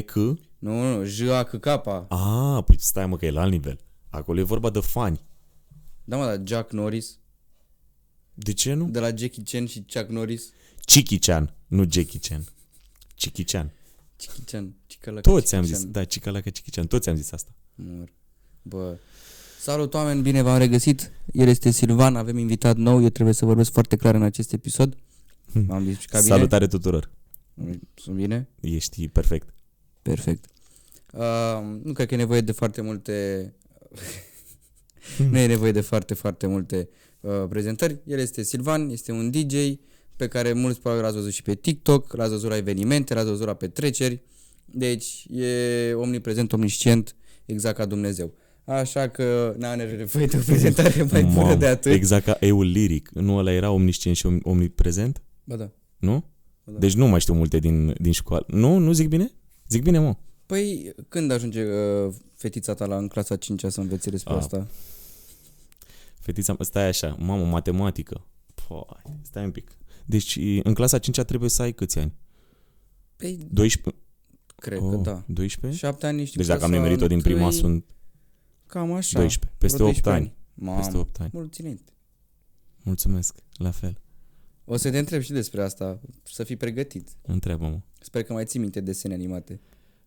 G-E-C? Nu, nu, j a c k Ah, păi stai mă că e la alt nivel. Acolo e vorba de fani. Da, mă, dar Jack Norris, De ce nu? de la Jackie Chan și Chuck Norris. Chiki Chan, nu Jackie Chan. Chiki Chan. Jackie Chan, Chicalaca, Toți am Jackie zis, Chan. da, Chicalaca Chiki Chan, toți am zis asta. Mor. Bă. Salut oameni, bine v-am regăsit. El este Silvan, avem invitat nou. Eu trebuie să vorbesc foarte clar în acest episod. M-am descurcat bine. Salutare tuturor. Sunt bine? Ești perfect. Perfect. Uh, nu cred că e nevoie de foarte multe... nu e nevoie de foarte, foarte multe uh, prezentări. El este Silvan, este un DJ pe care mulți probabil l-ați văzut și pe TikTok, l-ați văzut la evenimente, l-ați văzut la petreceri. Deci e omniprezent, omniscient, exact ca Dumnezeu. Așa că n-am nevoie de o prezentare mai bună Mamă, de atât. Exact ca eul liric. Nu ăla era omniscient și om- omniprezent? Ba da. Nu? Da. Deci nu mai știu multe din, din școală. Nu? Nu zic bine? Zic bine, mă. Păi când ajunge uh, fetița ta la în clasa 5 să înveți despre Ah. asta? Fetița, stai așa, mamă, matematică. Păi, stai un pic. Deci în clasa 5 trebuie să ai câți ani? Păi, 12? cred oh, că da. 12? 7 ani ești în Deci dacă am clasa nimerit-o din prima întâi, sunt Cam așa. 12. Peste vreo 8 12 ani. Mamă, Peste 8 ani. mult ținut. Mulțumesc, la fel. O să te întreb și despre asta, să fii pregătit. Întreabă-mă. Sper că mai ții minte desene animate.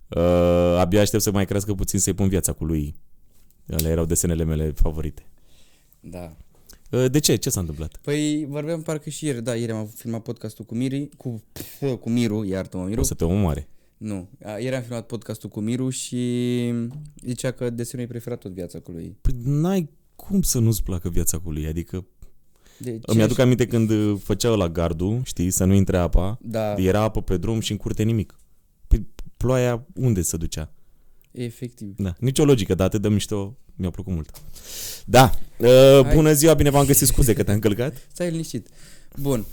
Uh, abia aștept să mai crească puțin să-i pun viața cu lui. Alea erau desenele mele favorite. Da. Uh, de ce? Ce s-a întâmplat? Păi vorbeam parcă și ieri, da, ieri am filmat podcastul cu Miri, cu, cu Miru, iartă-mă Miru. O să te omoare. Nu, a, ieri am filmat podcastul cu Miru și zicea că desenul e preferat tot viața cu lui. Păi n-ai cum să nu-ți placă viața cu lui. Adică De îmi aduc aminte când uh, făceau la gardul, știi, să nu intre apa. Da, Era apă pe drum și în curte nimic. Păi ploaia unde se ducea? efectiv. Da, nicio logică, dar atât de mișto mi-a plăcut mult. Da, uh, Hai. bună ziua, bine v-am găsit, scuze că te-am încălcat. Stai liniștit. Bun.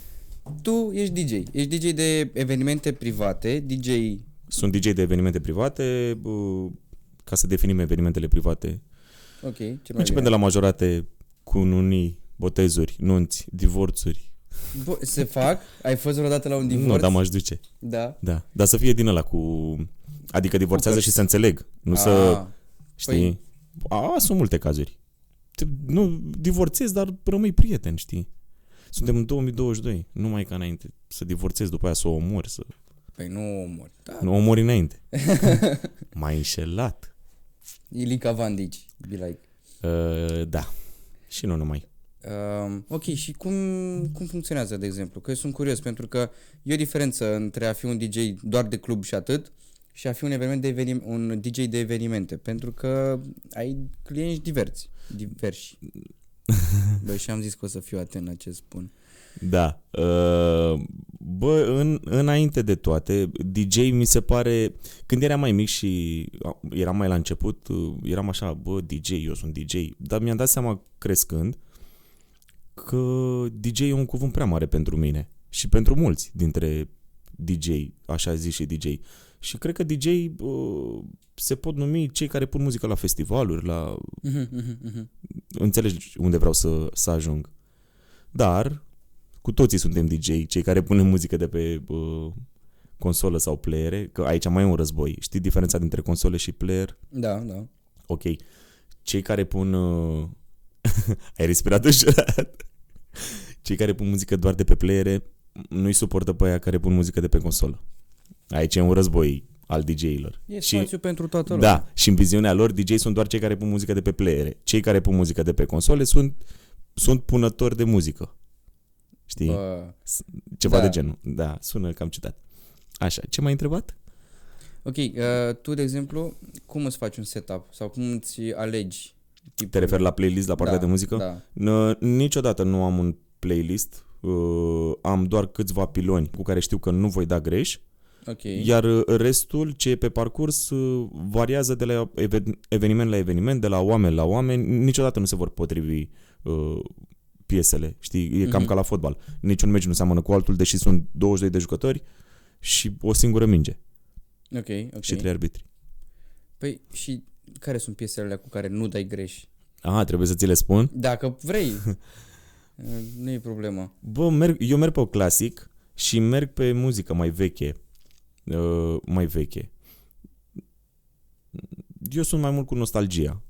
Tu ești DJ. Ești DJ de evenimente private, DJ... Sunt DJ de evenimente private, uh, ca să definim evenimentele private. Ok, cel mai Începem bine. de la majorate, cununii, botezuri, nunți, divorțuri. Bo- se fac? Ai fost vreodată la un divorț? Nu, dar m-aș duce. Da. Da, dar să fie din ăla cu... Adică divorțează Hookers. și să înțeleg. Nu să... Ah, Știi? A, sunt multe cazuri. Te, nu divorțezi, dar rămâi prieten, știi? Suntem în 2022, nu mai e ca înainte. Să divorțezi după aia să o omori, să... Păi nu omori. Da. Nu o omori înainte. mai înșelat. Ilica Vandici, be like. Uh, da. Și nu numai. Um, ok, și cum, cum funcționează, de exemplu? Că eu sunt curios, pentru că e o diferență între a fi un DJ doar de club și atât și a fi un, eveniment de evenim- un DJ de evenimente, pentru că ai clienți diversi. Diversi. Bă, și am zis că o să fiu atent la ce spun. Da. Uh, bă, în, înainte de toate, DJ mi se pare... Când eram mai mic și a, eram mai la început, uh, eram așa, bă, DJ, eu sunt DJ. Dar mi-am dat seama crescând că DJ e un cuvânt prea mare pentru mine și pentru mulți dintre DJ, așa zis și DJ. Și cred că DJ uh, se pot numi cei care pun muzică la festivaluri, la Mhm, mhm, mhm. înțelegi unde vreau să, să ajung. Dar, cu toții suntem DJ, cei care punem muzică de pe uh, consolă sau playere, că aici mai e un război. Știi diferența dintre console și player? da, da. Ok. Cei care pun... Uh, ai respirat ușurat. Cei care pun muzică doar de pe playere nu-i suportă pe aia care pun muzică de pe consolă. Aici e un război al DJ-ilor. E Și- spațiu pentru toată lumea. da, și în viziunea lor, DJ sunt doar cei care pun muzică de pe playere. Cei care pun muzică de pe console sunt, sunt punători de muzică. Știi? Bă, Ceva da. de genul. Da, sună cam ciudat. Așa, ce m-ai întrebat? ok, uh, tu, de exemplu, cum îți faci un setup sau cum îți alegi? Tipul... Te referi la playlist, la partea da, de muzică? Da. N- niciodată nu am un playlist. Uh, am doar câțiva piloni cu care știu că nu voi da greș, Ok. iar uh, restul ce e pe parcurs uh, variază de la even- eveniment la eveniment, de la oameni la oameni, niciodată nu se vor potrivi uh, piesele, știi, e cam Mhm. ca la fotbal. Niciun meci nu seamănă cu altul, deși sunt 22 de jucători și o singură minge Ok, ok. și trei arbitri. Păi și care sunt piesele alea cu care nu dai greș? Aha, trebuie să ți le spun. Dacă vrei. Uh, nu e problemă. Bă, merg, eu merg pe clasic și merg pe muzică mai veche. Uh, mai veche. eu sunt mai mult cu nostalgia.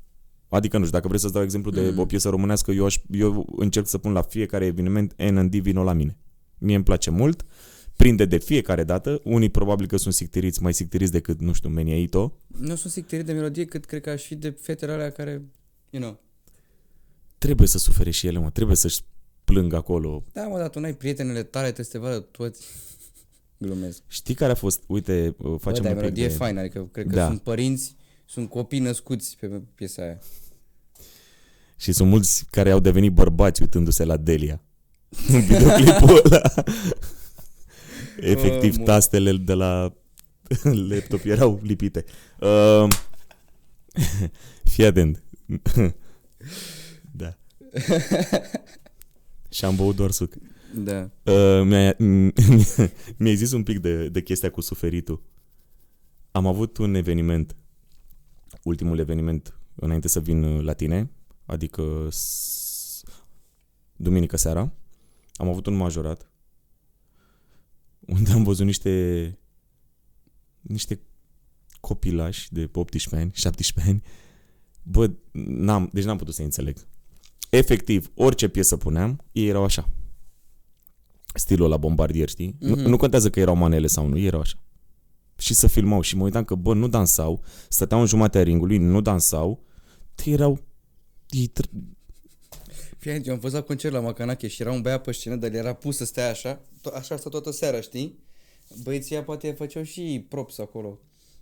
Adică, nu știu, dacă vreți să-ți dau exemplu de Mm. o piesă românească, eu, aș, eu încerc să pun la fiecare eveniment N&D vino la mine. Mie îmi place mult, prinde de fiecare dată, unii probabil că sunt sictiriți, mai sictiriți decât, nu știu, Menia Ito, Nu sunt sicterit de melodie cât cred că aș fi de fetele alea care, you know. trebuie să sufere și ele, mă, trebuie să-și plângă acolo. Da, mă, dar tu n-ai prietenele tale, trebuie să te vadă toți. Glumesc. Știi care a fost, uite, uh, Bă, facem dar e un pic melodie de... faină, adică cred că Da. sunt părinți, sunt copii născuți pe piesa aia. Și sunt mulți care au devenit bărbați uitându-se la Delia. În videoclipul ăla. Efectiv, mult. tastele de la laptop erau lipite. Uh, fii atent. da. Și am băut doar suc. Da. Uh, mi-ai, mi-ai zis un pic de, de chestia cu suferitul. Am avut un eveniment, ultimul eveniment înainte să vin uh, la tine, adică s- duminică seara, am avut un majorat unde am văzut niște niște copilași de 18 ani, 17 ani. Bă, n-am, deci n-am putut să înțeleg. Efectiv, orice piesă puneam, ei erau așa stilul la bombardier, știi? Mm-hmm. Nu, Mhm. nu contează că erau manele sau nu, ei erau așa. Și să filmau și mă uitam că, bă, nu dansau, stăteau în jumatea ringului, nu dansau, te erau... Ei tr- Fii atent, eu am fost la concert la Macanache și era un băiat pe scenă, dar el era pus să stea așa, to- așa stă toată seara, știi? Băieții ăia poate făceau și props acolo.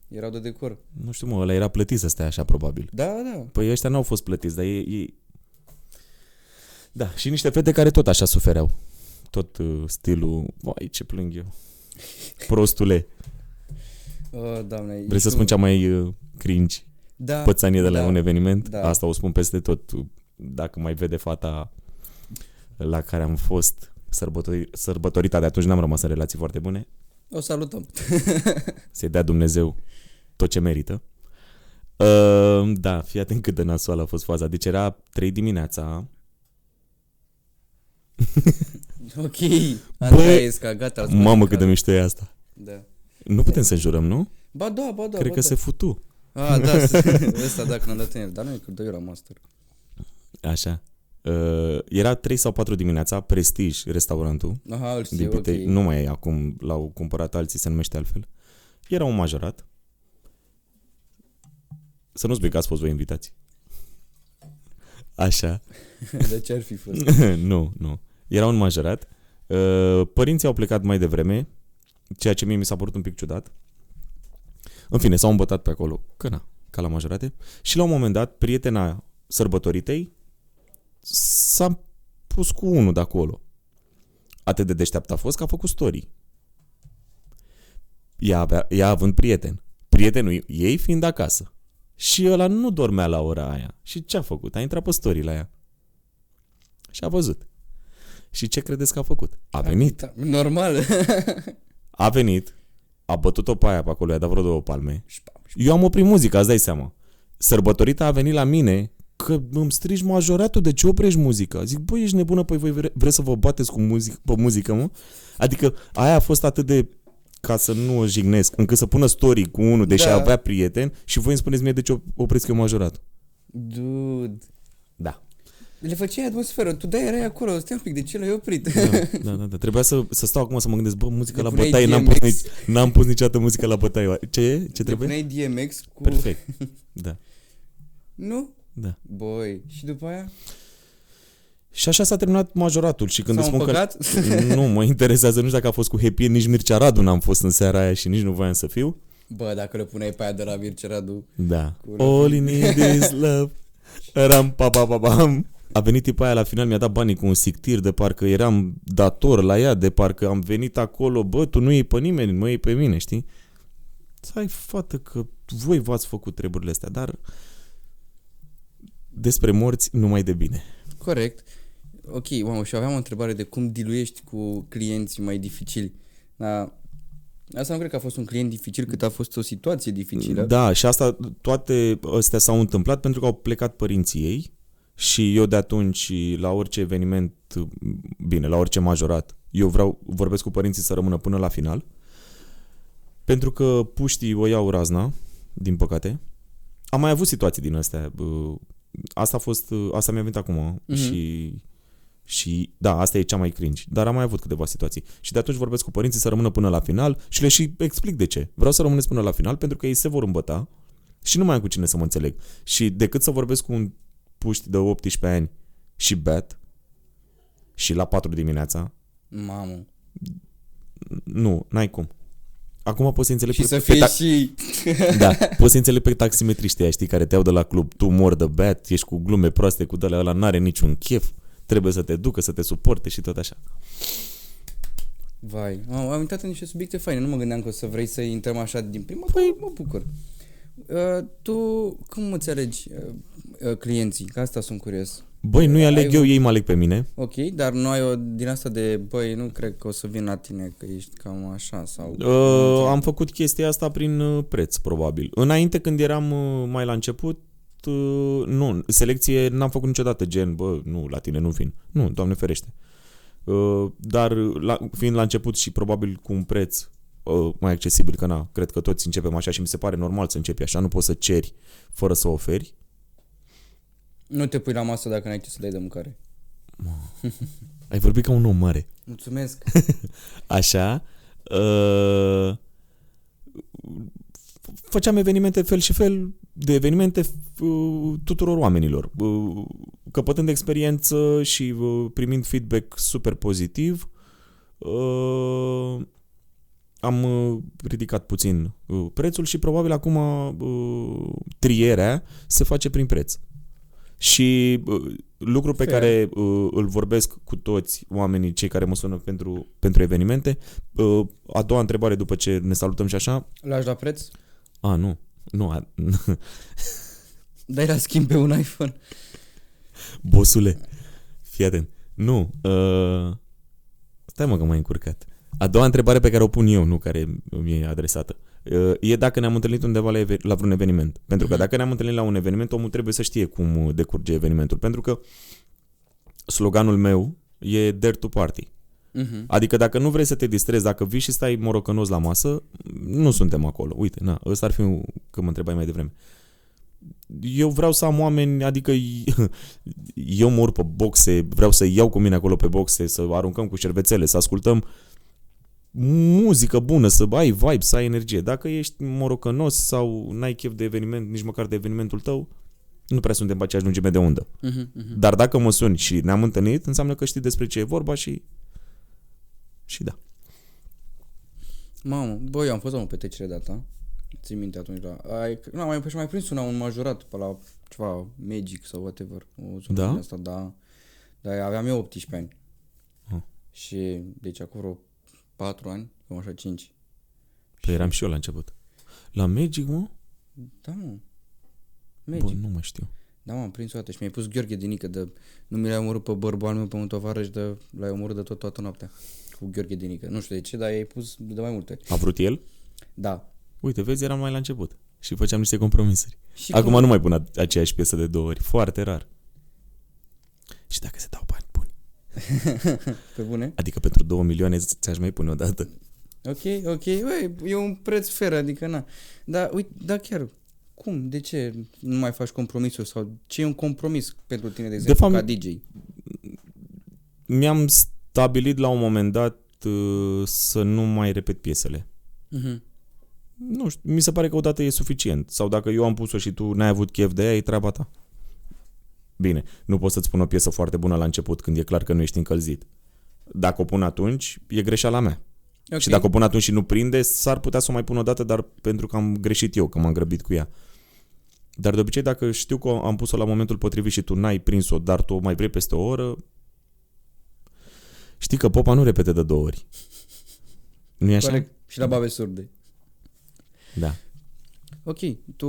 Erau de decor. nu știu, mă, ăla era plătit să stea așa, probabil. Da, da. Păi ăștia n-au fost plătiți, dar ei... ei... Da, și niște fete care tot așa sufereau. Tot uh, stilul... Vai, ce plâng eu. Prostule. Oh, doamne. Vrei ești să spun un- cea mai uh, cringe da, pățanie de la da. un eveniment? da. Asta o spun peste tot. Dacă mai vede fata la care am fost sărbători, sărbătorita de atunci, n-am rămas în relații foarte bune, O salutăm. să-i dea Dumnezeu tot ce merită. Uh, da, fii atent cât de nasoală a fost faza. Deci era 3 dimineața. Ok. Andreea Esca, gata. îl scoți Mamă în cât de cadru. mișto e asta. Da. Nu putem să înjurăm, nu? Ba da, ba da, Cred ba că da. se futu. Ah, da, ăsta da, când am dat în el. Dar nu e că doi la master. Așa. Uh, era 3 sau 4 dimineața, Prestige, restaurantul. Aha, îl știu, din ok. Pitei. Nu mai e acum, l-au cumpărat alții, se numește altfel. Era un majorat. Să nu spui că ați fost voi invitați. Așa. De ce ar fi fost? nu, nu. Era un majorat. Uh, Părinții au plecat mai devreme, ceea ce mie mi s-a părut un pic ciudat. În fine, s-au îmbătat pe acolo, că na, ca la majorate. Și la un moment dat, prietena sărbătoritei s-a pus cu unul de acolo. Atât de deșteaptă a fost că a făcut story. Ea, avea, ea având prieten. Prietenul ei fiind acasă. Și ăla nu dormea la ora aia. Și ce a făcut? A intrat pe story la ea. Și a văzut. Și ce credeți că a făcut? A venit. Da, Normal. A venit. A bătut-o pe aia pe acolo, i-a dat vreo două palme. Eu am oprit muzica, îți dai seama. Sărbătorita a venit la mine că îmi strigi majoratul, de ce oprești muzica? Zic, băi, ești nebună, păi voi vre- vreți să vă bateți cu muzic, pe muzică, mă? Adică aia a fost atât de ca să nu o jignesc, încât să pună story cu unul, deși Da. avea prieten și voi îmi spuneți mie de ce opresc eu majoratul. Dude. Da. Le făceai atmosferă. Tu da erai acolo. Stai un pic, de ce l-ai oprit? Da, da, da, da. Trebuia să, să stau acum să mă gândesc, bă, muzica Le la puneai bătaie, n-am pus, DMX. nici, n-am pus niciodată muzica la bătaie. Ce? Ce Le trebuie? puneai DMX cu... Perfect. Da, Nu? Da. Boi. Și după aia? Și așa s-a terminat majoratul și când S-au îți spun că împăcat? nu mă interesează, nu știu dacă a fost cu happy end, nici Mircea Radu n-am fost în seara aia și nici nu voiam să fiu. Bă, dacă le puneai pe aia de la Mircea Radu. Da. Cu All you need is love. Ram, pa, pa, pa, pam. A venit tipa aia la final, mi-a dat banii cu un sictir de parcă eram dator la ea, de parcă am venit acolo, bă, tu nu iei pe nimeni, mă iei pe mine, știi? Hai, fată, că voi v-ați făcut treburile astea, dar despre morți numai de bine. Corect. Ok, mamă, și aveam o întrebare de cum diluiești cu clienții mai dificili. Da. Asta nu cred că a fost un client dificil, cât a fost o situație dificilă. Da, și asta, toate astea s-au întâmplat pentru că au plecat părinții ei și eu de atunci, la orice eveniment, bine, la orice majorat, eu vreau, vorbesc cu părinții să rămână până la final, pentru că puștii o iau razna, din păcate. am mai avut situații din astea. Uh, Asta a fost, uh, asta mi-a venit acum Mhm. și și da, asta e cea mai cringe. Dar am mai avut câteva situații. Și de atunci vorbesc cu părinții să rămână până la final și le și explic de ce. Vreau să rămâneți până la final pentru că ei se vor îmbăta și nu mai am cu cine să mă înțeleg. Și decât să vorbesc cu un puști de 18 ani și bet și la 4 dimineața, Mamă. nu, n-ai cum. Acum poți să înțeleg Și pe, să pe fie ta- și... Da, poți să înțeleg pe taximetriștii aia, știi, care te iau de la club, tu mor de beat, ești cu glume proaste cu dele ăla, n-are niciun chef, trebuie să te ducă, să te suporte și tot așa. Vai, am, am intrat în niște subiecte faine, nu mă gândeam că o să vrei să intrăm așa din prima, păi mă bucur. Uh, tu cum îți alegi uh, uh, clienții? Că asta sunt curios. Băi, nu-i aleg Ai eu, un- ei mă aleg pe mine. Ok, dar nu ai o din asta de, băi, nu cred că o să vin la tine, că ești cam așa sau... Uh, am făcut chestia asta prin uh, preț, probabil. Înainte, când eram uh, mai la început, uh, nu, selecție n-am făcut niciodată gen, bă, nu, la tine nu vin. Nu, doamne ferește. Uh, dar la, fiind la început și probabil cu un preț uh, mai accesibil, că na, cred că toți începem așa și mi se pare normal să începi așa, nu poți să ceri fără să oferi. Nu te pui la masă dacă n-ai ce să dai de mâncare. Ai vorbit ca un om mare. Mulțumesc. Așa. Uh, făceam evenimente fel și fel de evenimente uh, tuturor oamenilor. Uh, căpătând experiență și uh, primind feedback super pozitiv, uh, am uh, ridicat puțin uh, prețul și probabil acum uh, trierea se face prin preț. Și uh, lucru pe Fair. care uh, îl vorbesc cu toți oamenii, cei care mă sună pentru, pentru evenimente, uh, a doua întrebare după ce ne salutăm și așa, Lași la preț? a, nu, nu, a, Dai la schimb pe un iPhone. bosule, fii atent, nu, uh, stai mă că m-ai încurcat. A doua întrebare pe care o pun eu, nu care mi e adresată, uh, e dacă ne-am întâlnit undeva la, eve- la vreun eveniment. Pentru că Mhm. dacă ne-am întâlnit la un eveniment, omul trebuie să știe cum decurge evenimentul. Pentru că sloganul meu e Dare to Party. Mhm. Adică dacă nu vrei să te distrezi, dacă vii și stai morocănos la masă, nu suntem acolo. Uite, na, ăsta ar fi un, că mă întrebai mai devreme. Eu vreau să am oameni, adică eu mă urc pe boxe, vreau să iau cu mine acolo pe boxe, să aruncăm cu șervețele, să ascultăm muzică bună, să ai vibe, să ai energie. Dacă ești morocănos sau n-ai chef de eveniment, nici măcar de evenimentul tău, nu prea suntem pe aceeași lungime de undă. Mhm, mhm. Dar dacă mă suni și ne-am întâlnit, înseamnă că știi despre ce e vorba și... Și da. Mamă, băi, eu am fost la o petrecere data. Țin minte atunci la... Ai, nu, am mai, și mai prins una, un majorat pe la ceva Magic sau whatever. O zonă Da? din Asta, da. Dar aveam eu 18 ani. Ah. Și deci acum vreo 4 ani, cam așa 5. Păi eram și eu la început. La Magic, mă? Da, mă. Bă, Magic. nu mai știu. Da, mă, am prins o dată și mi-ai pus Gheorghe Dinică de... Nu mi l-ai omorât pe bărbanul meu, pe un tovarăș, de... L-ai omorât de tot toată noaptea. Cu Gheorghe Dinică. Nu știu de ce, dar i-ai pus de mai multe ori. A vrut el? Da. Uite, vezi, eram mai la început. Și făceam niște compromisuri. Și Acum cum- nu mai pun a- aceeași piesă de două ori. Foarte rar. Și dacă se dau bani buni. Pe bune? Adică pentru două milioane ți-aș mai pune o dată. Ok, ok, băi, e un preț fer, adică na. Dar, uite, da chiar, cum, de ce nu mai faci compromisuri sau ce e un compromis pentru tine, de exemplu, fapt- ca DJ? Mi-am stabilit la un moment dat uh, să nu mai repet piesele. Mhm. Nu știu, mi se pare că odată e suficient. Sau dacă eu am pus-o și tu n-ai avut chef de ea, e treaba ta. Bine, nu pot să-ți pun o piesă foarte bună la început când e clar că nu ești încălzit. Dacă o pun atunci, e greșeala mea. Ok. Și dacă o pun atunci și nu prinde, s-ar putea să o mai pun o dată, dar pentru că am greșit eu, că m-am grăbit cu ea. Dar de obicei, dacă știu că am pus-o la momentul potrivit și tu n-ai prins-o, dar tu o mai vrei peste o oră, știi că popa nu repete de două ori. nu e așa? Corect. Și la babe surde. Da. Ok, tu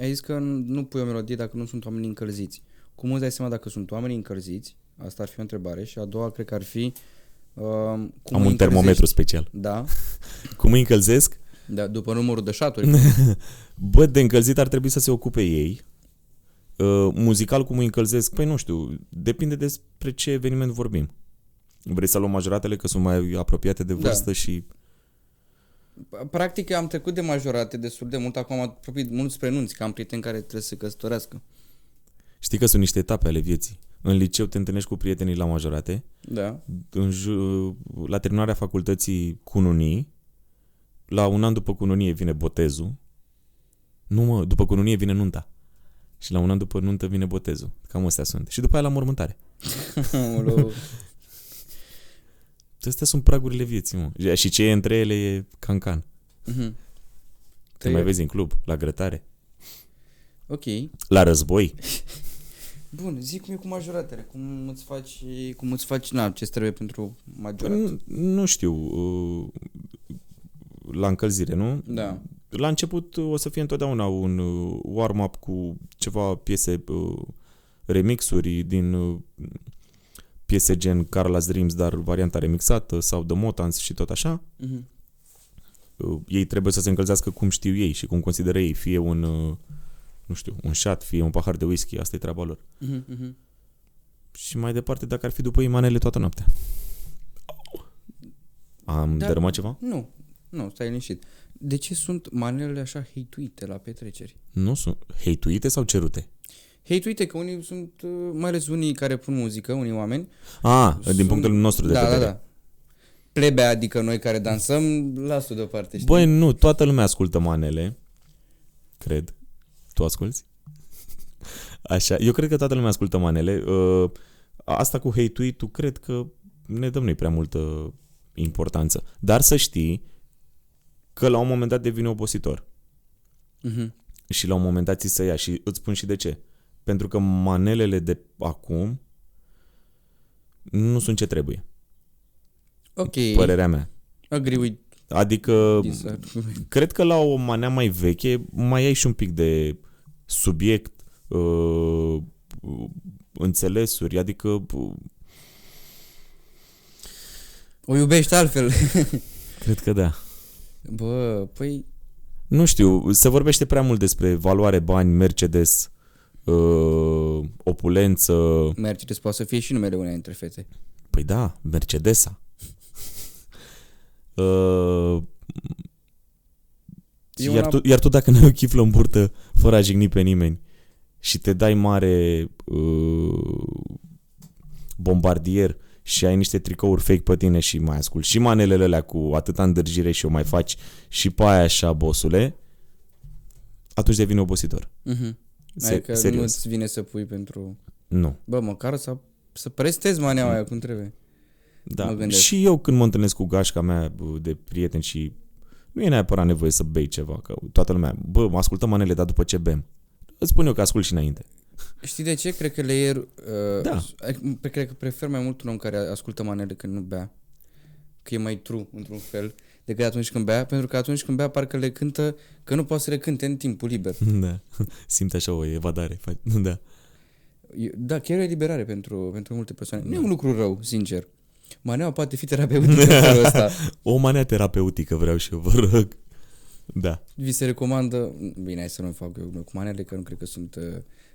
ai zis că nu pui o melodie dacă nu sunt oameni încălziți. Cum îți dai seama dacă sunt oameni încălziți? Asta ar fi o întrebare. Și a doua, cred că ar fi... Uh, cum Am îi un încălzești? termometru special. Da, Cum îi încălzesc? da, după numărul de șaturi. Bă, de încălzit ar trebui să se ocupe ei. Uh, muzical cum îi încălzesc? Păi nu știu, depinde despre ce eveniment vorbim. Vrei să luăm majoratele că sunt mai apropiate de Da. vârstă și... Practic am trecut de majorate destul de mult, acum am apropiat mult spre nunți, că am prieteni care trebuie să se căsătorească. Știi că sunt niște etape ale vieții. În liceu te întâlnești cu prietenii la majorate, Da. în ju- la terminarea facultății cununii, la un an după cununie vine botezul. Nu mă, după cununie vine nunta. Și la un an după nuntă vine botezul. Cam astea sunt. Și după aia la mormântare. Aoleu. Astea sunt pragurile vieții, mă. Și ce e între ele e cancan. Mhm. Te mai vezi în club, la grătare, Ok. la război. Bun, zi cum e cu majoratele, cum îți faci, cum îți faci, na, ce trebuie pentru majorat. Nu, nu știu, uh, la încălzire, nu? Da. La început uh, o să fie întotdeauna un uh, warm-up cu ceva piese, uh, remixuri din uh, piese gen Carla's Dreams, dar varianta remixată, sau The Motans și tot așa. Mhm. Uh, Ei trebuie să se încălzească cum știu ei și cum consideră ei, fie un, uh, nu știu, un shot, fie un pahar de whisky, asta e treaba lor. Mhm, mhm. Și mai departe, dacă ar fi după ei manele toată noaptea. Am Da. dărâmat ceva? Nu, nu, stai liniștit. De ce sunt manelele așa hate la petreceri? Nu sunt hate sau cerute? Hate că unii sunt, uh, mai ales unii care pun muzică, unii oameni. A, din sunt- punctul nostru de da, vedere. Da, da. Plebea, adică noi care dansăm, las-o deoparte, știi? Băi, nu, toată lumea ascultă manele. Cred. Tu asculti? Așa, eu cred că toată lumea ascultă manele. Uh, Asta cu hate tu cred că ne dăm noi prea multă importanță. Dar să știi că la un moment dat devine obositor. Mhm. Și la un moment dat ți se ia. Și îți spun și de ce. Pentru că manelele de acum nu sunt ce trebuie. Ok, Părerea mea. agree with Adică this argument. cred că la o manea mai veche mai ai și un pic de subiect, uh, înțelesuri, adică uh, O iubești altfel. cred că da. Bă, păi, Nu știu, se vorbește prea mult despre valoare, bani, Mercedes, uh, opulență. Mercedes poate să fie și numele unei dintre fete. Păi da, Mercedesa. uh, E iar, una- tu, iar tu dacă n-ai o chiflă în burtă fără a jigni pe nimeni și te dai mare uh, bombardier și ai niște tricouri fake pe tine și mai ascult și manelele alea cu atâta îndârjire și o mai faci și pe aia așa, bosule, atunci devine obositor. Mhm. Se- Adică nu serios. îți vine să pui pentru... Nu. Bă, măcar să, să prestezi maneaua aia cum trebuie. Da. Mă gândesc. Și eu când mă întâlnesc cu gașca mea bă, de prieteni și nu e neapărat nevoie să bei ceva, că toată lumea, bă, mă ascultăm manele, dar după ce bem. Îți spun eu că ascult și înainte. Știi de ce? Cred că le ier... Uh, Da. uh, Cred că prefer mai mult un om care ascultă manele când nu bea. Că e mai true, într-un fel, decât atunci când bea. Pentru că atunci când bea, parcă le cântă că nu poate să le cânte în timpul liber. Da. Simt așa o evadare. faci- Da. E- Da, chiar e eliberare pentru, pentru multe persoane. Nu e un lucru rău, sincer. Maneaua poate fi terapeutică în felul ăsta. O manea terapeutică vreau și eu, vă rog. Da. Vi se recomandă... Bine, hai să nu fac eu cu manele, că nu cred că sunt uh,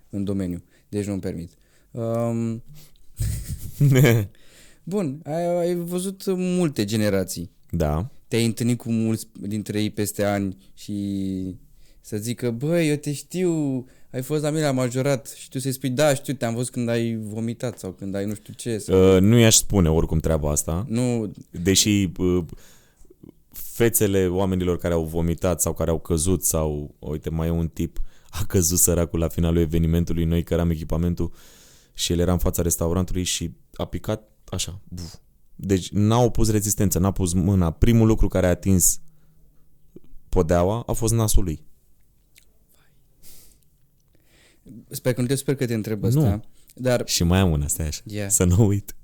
în domeniu. Deci nu-mi permit. Um, bun, ai, ai văzut multe generații. da. Te-ai întâlnit cu mulți dintre ei peste ani și să zică, băi, eu te știu, ai fost la mine la majorat și tu să-i spui, da, știu, te-am văzut când ai vomitat sau când ai nu știu ce. Sau... Uh, nu i-aș spune oricum treaba asta, Nu, deși uh, fețele oamenilor care au vomitat sau care au căzut sau, uite, mai e un tip, a căzut săracul la finalul evenimentului, noi căram echipamentul și el era în fața restaurantului și a picat așa, buf. Deci n-a opus rezistență, n-a pus mâna. Primul lucru care a atins podeaua a fost nasul lui. sper că nu te sper că te întreb Nu. asta, dar Și mai am una, stai așa, Yeah. să nu uit.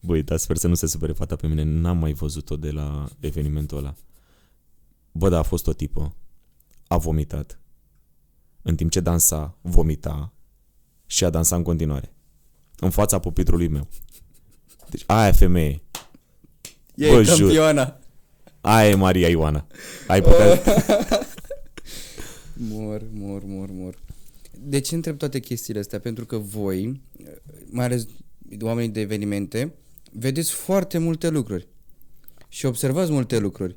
Băi, dar sper să nu se supere fata pe mine, n-am mai văzut-o de la evenimentul ăla. Bă, da, a fost o tipă, a vomitat. În timp ce dansa, vomita și a dansat în continuare. În fața pupitrului meu. Deci aia e femeie, e Bă, jur. campioana. aia e Maria Ioana. Ai putea... Mor, mor, mor, mor. De ce întreb toate chestiile astea? Pentru că voi, mai ales oamenii de evenimente, vedeți foarte multe lucruri și observați multe lucruri.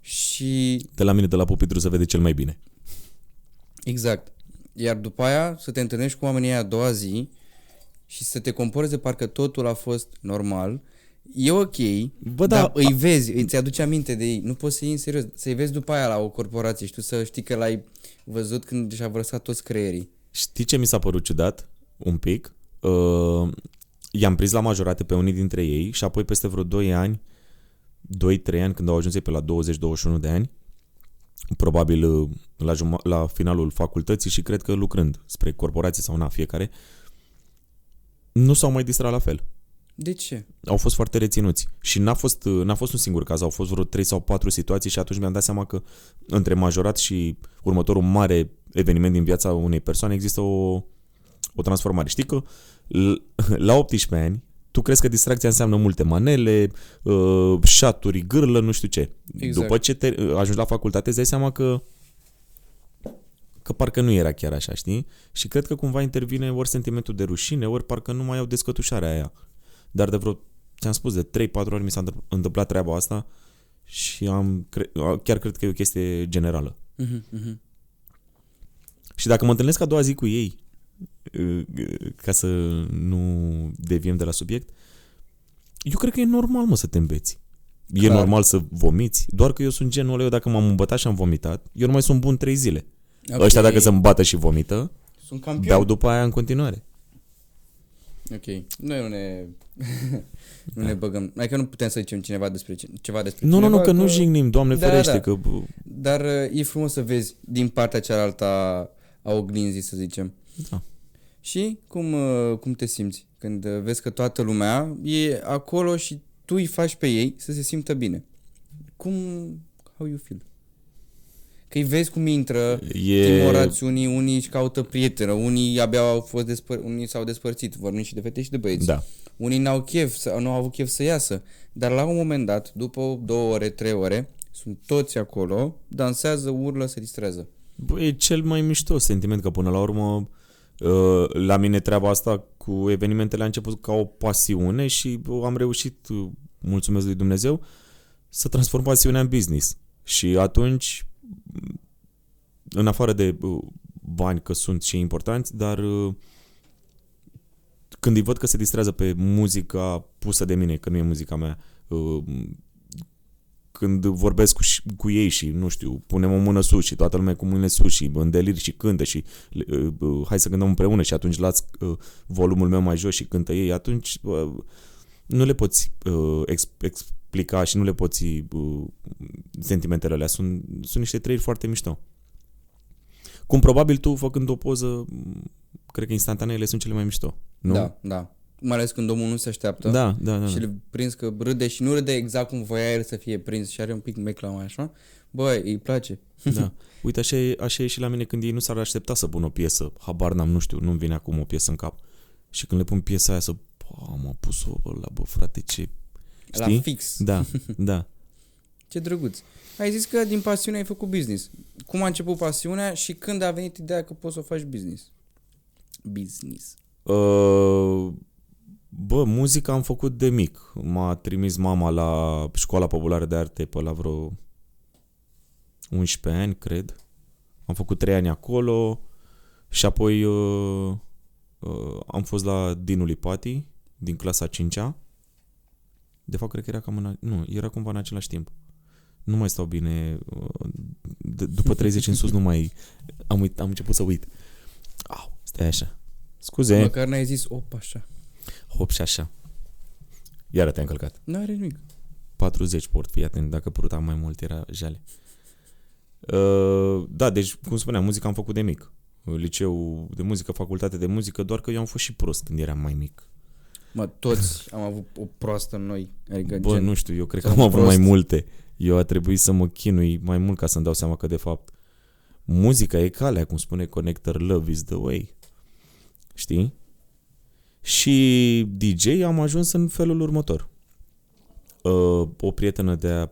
și De la mine, de la pupitru, se vede cel mai bine. Exact. Iar după aia să te întâlnești cu oamenii aia a doua zi și să te comporți de parcă totul a fost normal, e ok, Bă, da, dar îi vezi, îți aduce aminte de ei. Nu poți să iei în serios, să-i vezi după aia la o corporație și tu să știi că l-ai văzut când și-a vărsat toți creierii. Știi ce mi s-a părut ciudat? Un pic. Uh, i-am prins la majorate pe unii dintre ei și apoi peste vreo 2 ani, 2-3 ani, când au ajuns ei pe la 20-21 de ani, probabil uh, la, juma- la finalul facultății și cred că lucrând spre corporații sau na, fiecare, nu s-au mai distrat la fel. De ce? Au fost foarte reținuți. Și n-a fost, uh, n-a fost un singur caz, au fost vreo 3 sau 4 situații și atunci mi-am dat seama că între majorat și următorul mare eveniment din viața unei persoane există o, o transformare. Știi că l- la 18 ani tu crezi că distracția înseamnă multe manele, uh, șaturi, gârlă, nu știu ce. Exact. După ce te uh, ajungi la facultate îți dai seama că că parcă nu era chiar așa, știi? Și cred că cumva intervine ori sentimentul de rușine, ori parcă nu mai au descătușarea aia. Dar de vreo, ți-am spus, de 3-4 ori mi s-a întâmpl- întâmplat treaba asta și am, cre- chiar cred că e o chestie generală. Mhm, mhm. Și dacă mă întâlnesc a doua zi cu ei, uh, ca să nu deviem de la subiect, eu cred că e normal, mă, să te înveți. E Clar. normal să vomiți, doar că eu sunt genul ăla, eu dacă m-am îmbătat și am vomitat, eu nu mai sunt bun 3 zile. Ok. Ăștia dacă se îmbată și vomită, Sunt campion. beau după aia în continuare. Ok. Noi nu ne... nu ne băgăm. Adică nu putem să zicem cineva despre ce- ceva despre Nu, nu, cineva, nu, că nu jignim, Doamne Da, ferește, da. că bă, Dar uh, e frumos să vezi din partea cealaltă a, a oglinzii, să zicem. Da. Și cum, uh, cum te simți când uh, vezi că toată lumea e acolo și tu îi faci pe ei să se simtă bine? Cum, how you feel? Că îi vezi cum intră, e... timorați unii, unii își caută prietenă, unii abia au fost despăr- unii s-au despărțit, vorbim și de fete și de băieți. Da. Unii n-au chef, să- nu au avut chef să iasă, dar la un moment dat, după două ore, trei ore, sunt toți acolo, dansează, urlă, se distrează. Bă, e cel mai mișto sentiment, că până la urmă uh, la mine treaba asta cu evenimentele a început ca o pasiune și bă, am reușit, uh, mulțumesc lui Dumnezeu, să transform pasiunea în business. Și atunci, m, în afară de uh, bani, că sunt și importanți, dar uh, când îi văd că se distrează pe muzica pusă de mine, că nu e muzica mea, uh, când vorbesc cu, și- cu ei și, nu știu, punem o mână sus și toată lumea cu mâinile sus și în delir și cântă și uh, uh, hai să cântăm împreună și atunci las uh, volumul meu mai jos și cântă ei, atunci uh, nu le poți uh, ex, explica și nu le poți uh, sentimentele alea. Sunt, sunt niște trăiri foarte mișto. Cum probabil tu, făcând o poză, m, cred că instantaneele sunt cele mai mișto. Nu? Da, da. Mai ales când omul nu se așteaptă. Da, da, da. Și da. îl prins că râde și nu râde exact cum voia el să fie prins și are un pic mecla mai așa. Băi, îi place. Da. Uite, așa e, așa e și la mine când ei nu s-ar aștepta să pun o piesă. Habar n-am, nu știu, nu-mi vine acum o piesă în cap. Și când le pun piesa aia să... Pă, m-a pus-o la bă, frate, ce... La Știi? fix. Da, da. Ce drăguț. Ai zis că din pasiune ai făcut business. Cum a început pasiunea și când a venit ideea că poți să o faci business? Business. Uh, bă, muzica am făcut de mic. M-a trimis mama la școala populară de arte pe la vreo 11 ani, cred. Am făcut 3 ani acolo și apoi uh, uh, am fost la Dinu Lipati din clasa 5-a. De fapt, cred că era cam în, a- nu, era cumva în același timp. Nu mai stau bine. uh, D- după 30 în sus nu mai... Am, uit, am început să uit. Au, stai așa. Scuze. Măcar n-ai zis, op, așa. Hop și așa. Iară te-a încălcat. Nu are nimic. 40 port, fii atent, dacă purta mai mult era jale. Uh, da, deci, cum spuneam, muzica am făcut de mic. Liceu de muzică, facultate de muzică, doar că eu am fost și prost când eram mai mic. Mă, toți am avut o proastă în noi. Adică Bă, gen, nu știu, eu cred că sau am avut prost. mai multe. Eu a trebuit să mă chinui mai mult ca să-mi dau seama că, de fapt, muzica e calea, cum spune Connector, love is the way. Știi? Și DJ am ajuns în felul următor. Uh, o prietenă de a...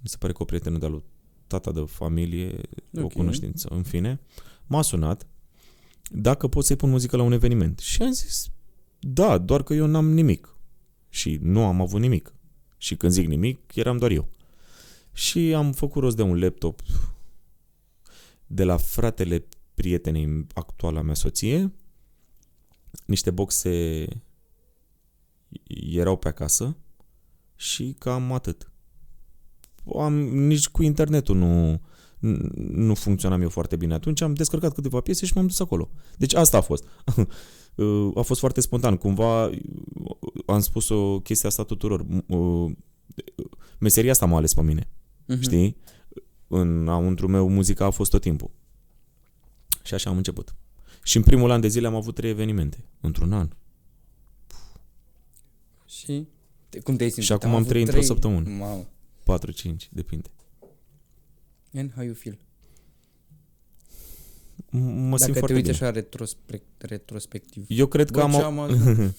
Mi se pare că o prietenă de-a lui tata de familie, o Ok. cunoștință, în fine, m-a sunat dacă pot să-i pun muzică la un eveniment. Și am zis, da, doar că eu n-am nimic. Și nu am avut nimic. Și când zic nimic, eram doar eu. Și am făcut rost de un laptop de la fratele prietenei actuala mea soție. Niște boxe erau pe acasă și cam atât. Am, nici cu internetul nu, nu funcționam eu foarte bine atunci, am descărcat câteva piese și m-am dus acolo. Deci asta a fost. a fost foarte spontan. Cumva am spus o chestie asta tuturor. Meseria asta m-a ales pe mine. Uh-huh. Știi? În amuntru meu muzica a fost tot timpul. Și așa am început. Și în primul an de zile am avut trei evenimente. Într-un an. Și cum te-ai simțit? Și acum am, am trei într-o săptămână. Wow. 4-5, depinde. And how you feel? Mă Dacă simt te foarte uiți bine. așa retrospect, retrospectiv. Eu cred că Bă, am... ce am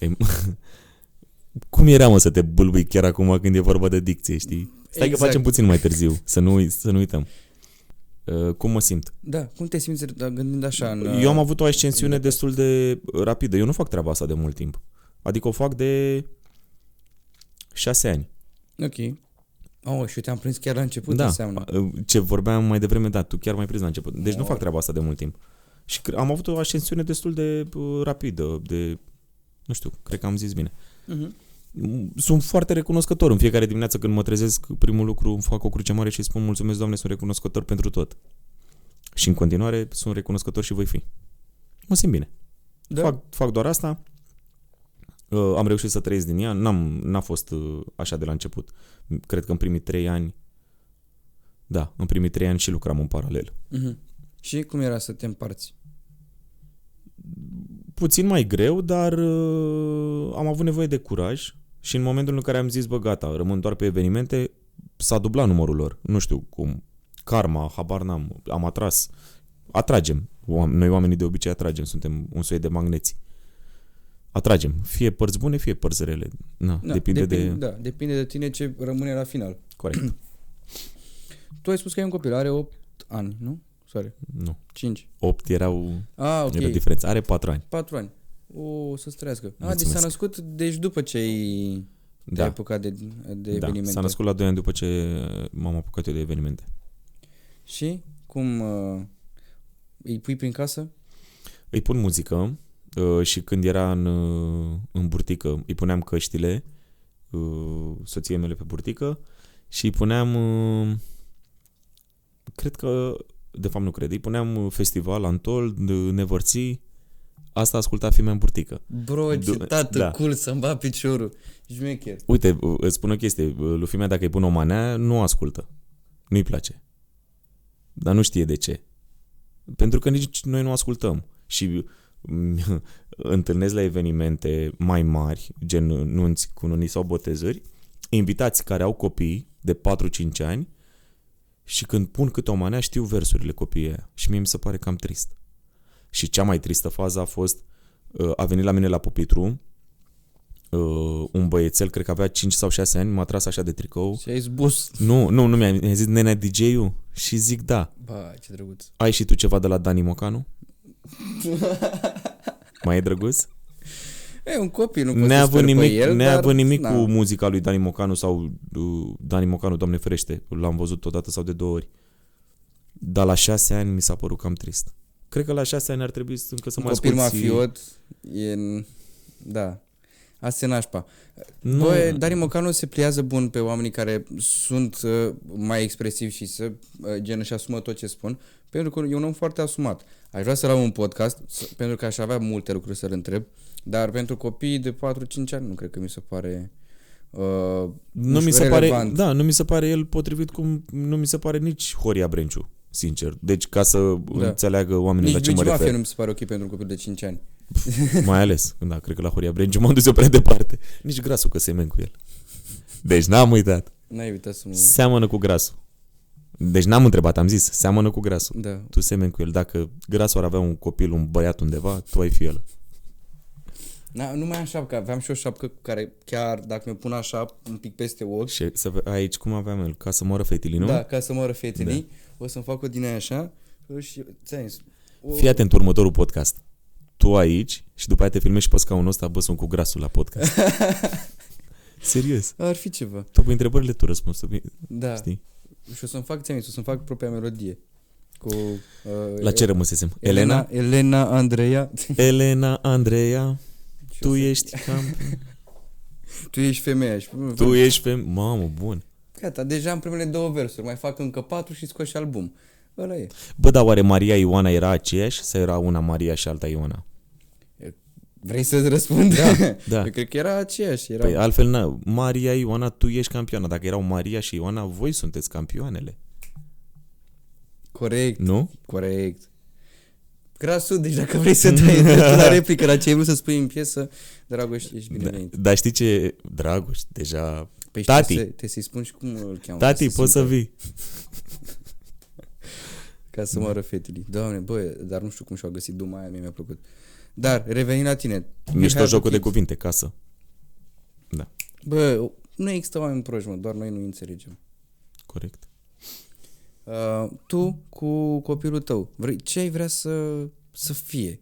Ei, Cum era, mă, să te bulbui chiar acum când e vorba de dicție, știi? Stai Exact. că facem puțin mai târziu, să nu, uit- să nu uităm. Uh, cum mă simt? Da, cum te simți da, gândind așa în... Eu am avut o ascensiune destul de rapidă. Eu nu fac treaba asta de mult timp. Adică o fac de șase ani. Ok. Oh, și eu te-am prins chiar la început, da, înseamnă. uh, ce vorbeam mai devreme, da, tu chiar mai prins la început. Deci nu Wow. fac treaba asta de mult timp. Și cre- am avut o ascensiune destul de uh, rapidă, de... Nu știu, cred că am zis bine. Uh-huh. Sunt foarte recunoscător. În fiecare dimineață când mă trezesc, primul lucru îmi fac o cruce mare și îi spun mulțumesc, Doamne, sunt recunoscător pentru tot. Și în continuare sunt recunoscător și voi fi. Mă simt bine. Da. Fac, fac doar asta. Uh, am reușit să trăiesc din ea. N-am, n-a fost uh, așa de la început. Cred că în primii trei ani da, în primii trei ani și lucram în paralel. Uh-huh. Și cum era să te împarți? Puțin mai greu, dar uh, am avut nevoie de curaj și în momentul în care am zis, bă, gata, rămân doar pe evenimente, s-a dublat numărul lor. Nu știu cum. Karma, habar n-am. Am atras. Atragem. Oam- Noi oamenii de obicei atragem. Suntem un soi de magneți. Atragem. Fie părți bune, fie părți rele. Na, Da, depinde, de... Da, depinde de tine ce rămâne la final. Corect. Tu ai spus că ai un copil, are 8 ani, nu? Sorry, nu. 5. 8 erau... Ah, ok. Era diferență. Are 4 ani. 4 ani. O, să trăiască. Ah, deci Mulțumesc. s-a născut deci după ce ai te-ai Da. apucat de, de da. evenimente. S-a născut la 2 ani după ce m-am apucat eu de evenimente. Și cum uh, îi pui prin casă? Îi pun muzică uh, și când era în, uh, în burtică îi puneam căștile uh, soției mele pe burtică și îi puneam uh, cred că de fapt nu cred, îi puneam uh, festival Antol, de Nevărții asta asculta fimea în burtică. Bro, ce Du- tată da. cool să-mi bat piciorul. Șmecher. Uite, uh, îți spun o chestie, uh, lui fimea dacă îi pun o manea, nu ascultă. Nu-i place. Dar nu știe de ce. Pentru că nici noi nu ascultăm. Și mm, întâlnesc la evenimente mai mari, gen nunți, cununii sau botezări, invitați care au copii de 4-5 ani și când pun câte o manea știu versurile copiii aia. Și mie mi se pare cam trist. Și cea mai tristă fază a fost, uh, a venit la mine la pupitru, uh, un băiețel, cred că avea 5 sau 6 ani, m-a tras așa de tricou. Și ai zbus. Nu, nu, nu mi-a mi-a zis, nenea DJ-ul? Și zic, da. Ba, ce drăguț. Ai și tu ceva de la Dani Mocanu? Mai e drăguț? E un copil, nu poți să Neavând speri pe nimic, el, neavând dar, nimic na. cu muzica lui Dani Mocanu sau uh, Dani Mocanu, Doamne ferește, l-am văzut odată sau de două ori. Dar la șase ani mi s-a părut cam trist. Cred că la șase ani ar trebui să- încă să Un mai copil asculti... mafiot e... în- Da. Asta e nașpa. Nu, Bă, Dari Mocanu se pliază bun pe oamenii care sunt uh, mai expresivi și să uh, gen își asumă tot ce spun, pentru că e un om foarte asumat. Aș vrea să-l am un podcast, s- pentru că aș avea multe lucruri să-l întreb, dar pentru copii de 4-5 ani nu cred că mi se pare uh, nu mi știu, se pare, relevant. da, nu mi se pare el potrivit cum nu mi se pare nici Horia Brenciu, sincer. Deci ca să Da. înțeleagă oamenii Nici la ce mă Luigi Mafia refer. nu mi se pare ok pentru un copil de 5 ani. Mai ales, da, cred că la Horia Brenciu m-am dus eu prea departe. Nici grasul că semen cu el. Deci n-am uitat. N-ai uitat să mă... Seamănă cu grasul. Deci n-am întrebat, am zis, seamănă cu grasul. Da. Tu semeni cu el. Dacă grasul ar avea un copil, un băiat undeva, tu ai fi el. Na, nu mai am șapcă, aveam și o șapcă care chiar dacă mi pun așa un pic peste ochi, Și să ve- aici cum aveam el? Ca să moară fetilii, nu? da, ca să moară fetelii, o să-mi fac o din aia așa și ți-am zis, o, Fii atent următorul podcast. Tu aici și după aia te filmezi și pe scaunul ăsta, bă, sunt cu grasul la podcast. Serios. Ar fi ceva. Tu pe întrebările tu răspuns. Da. Știi? Și o să-mi fac ți o să-mi fac propria melodie. Cu, uh, La ce rămăsesem? Elena? Elena? Elena Andreea. Elena, Andreea, Și tu o să- ești cam... Tu ești femeia. Și, Tu ești pe... Mamă, bun. Gata, deja în primele două versuri. Mai fac încă patru și scoși album. Ăla e. Bă, dar oare Maria Ioana era aceeași sau era una Maria și alta Ioana? Vrei să-ți răspund? Da, da. Eu cred că era aceeași. Era... Păi altfel, na, Maria Ioana, tu ești campioana. Dacă erau Maria și Ioana, voi sunteți campioanele. Corect, Nu? corect. Grasul, deci dacă vrei să dai dreptul la replică la ce ai vrut să spui în piesă, Dragoș, ești bine Da, venit. dar știi ce? Dragoș, deja... Păi Tati. Trebuie să, trebuie să-i spun și cum îl cheamă. Tati, ca să poți să simtă- vii. Ca să moară fetele. Doamne, bă, dar nu știu cum și-au găsit duma aia, mie mi-a plăcut. Dar, revenind la tine. you Mișto have jocul de kids. cuvinte, casă. Da, Bă, nu există oameni proști, mă, doar noi nu înțelegem. corect. Uh, tu cu copilul tău, vrei, ce ai vrea să, să fie?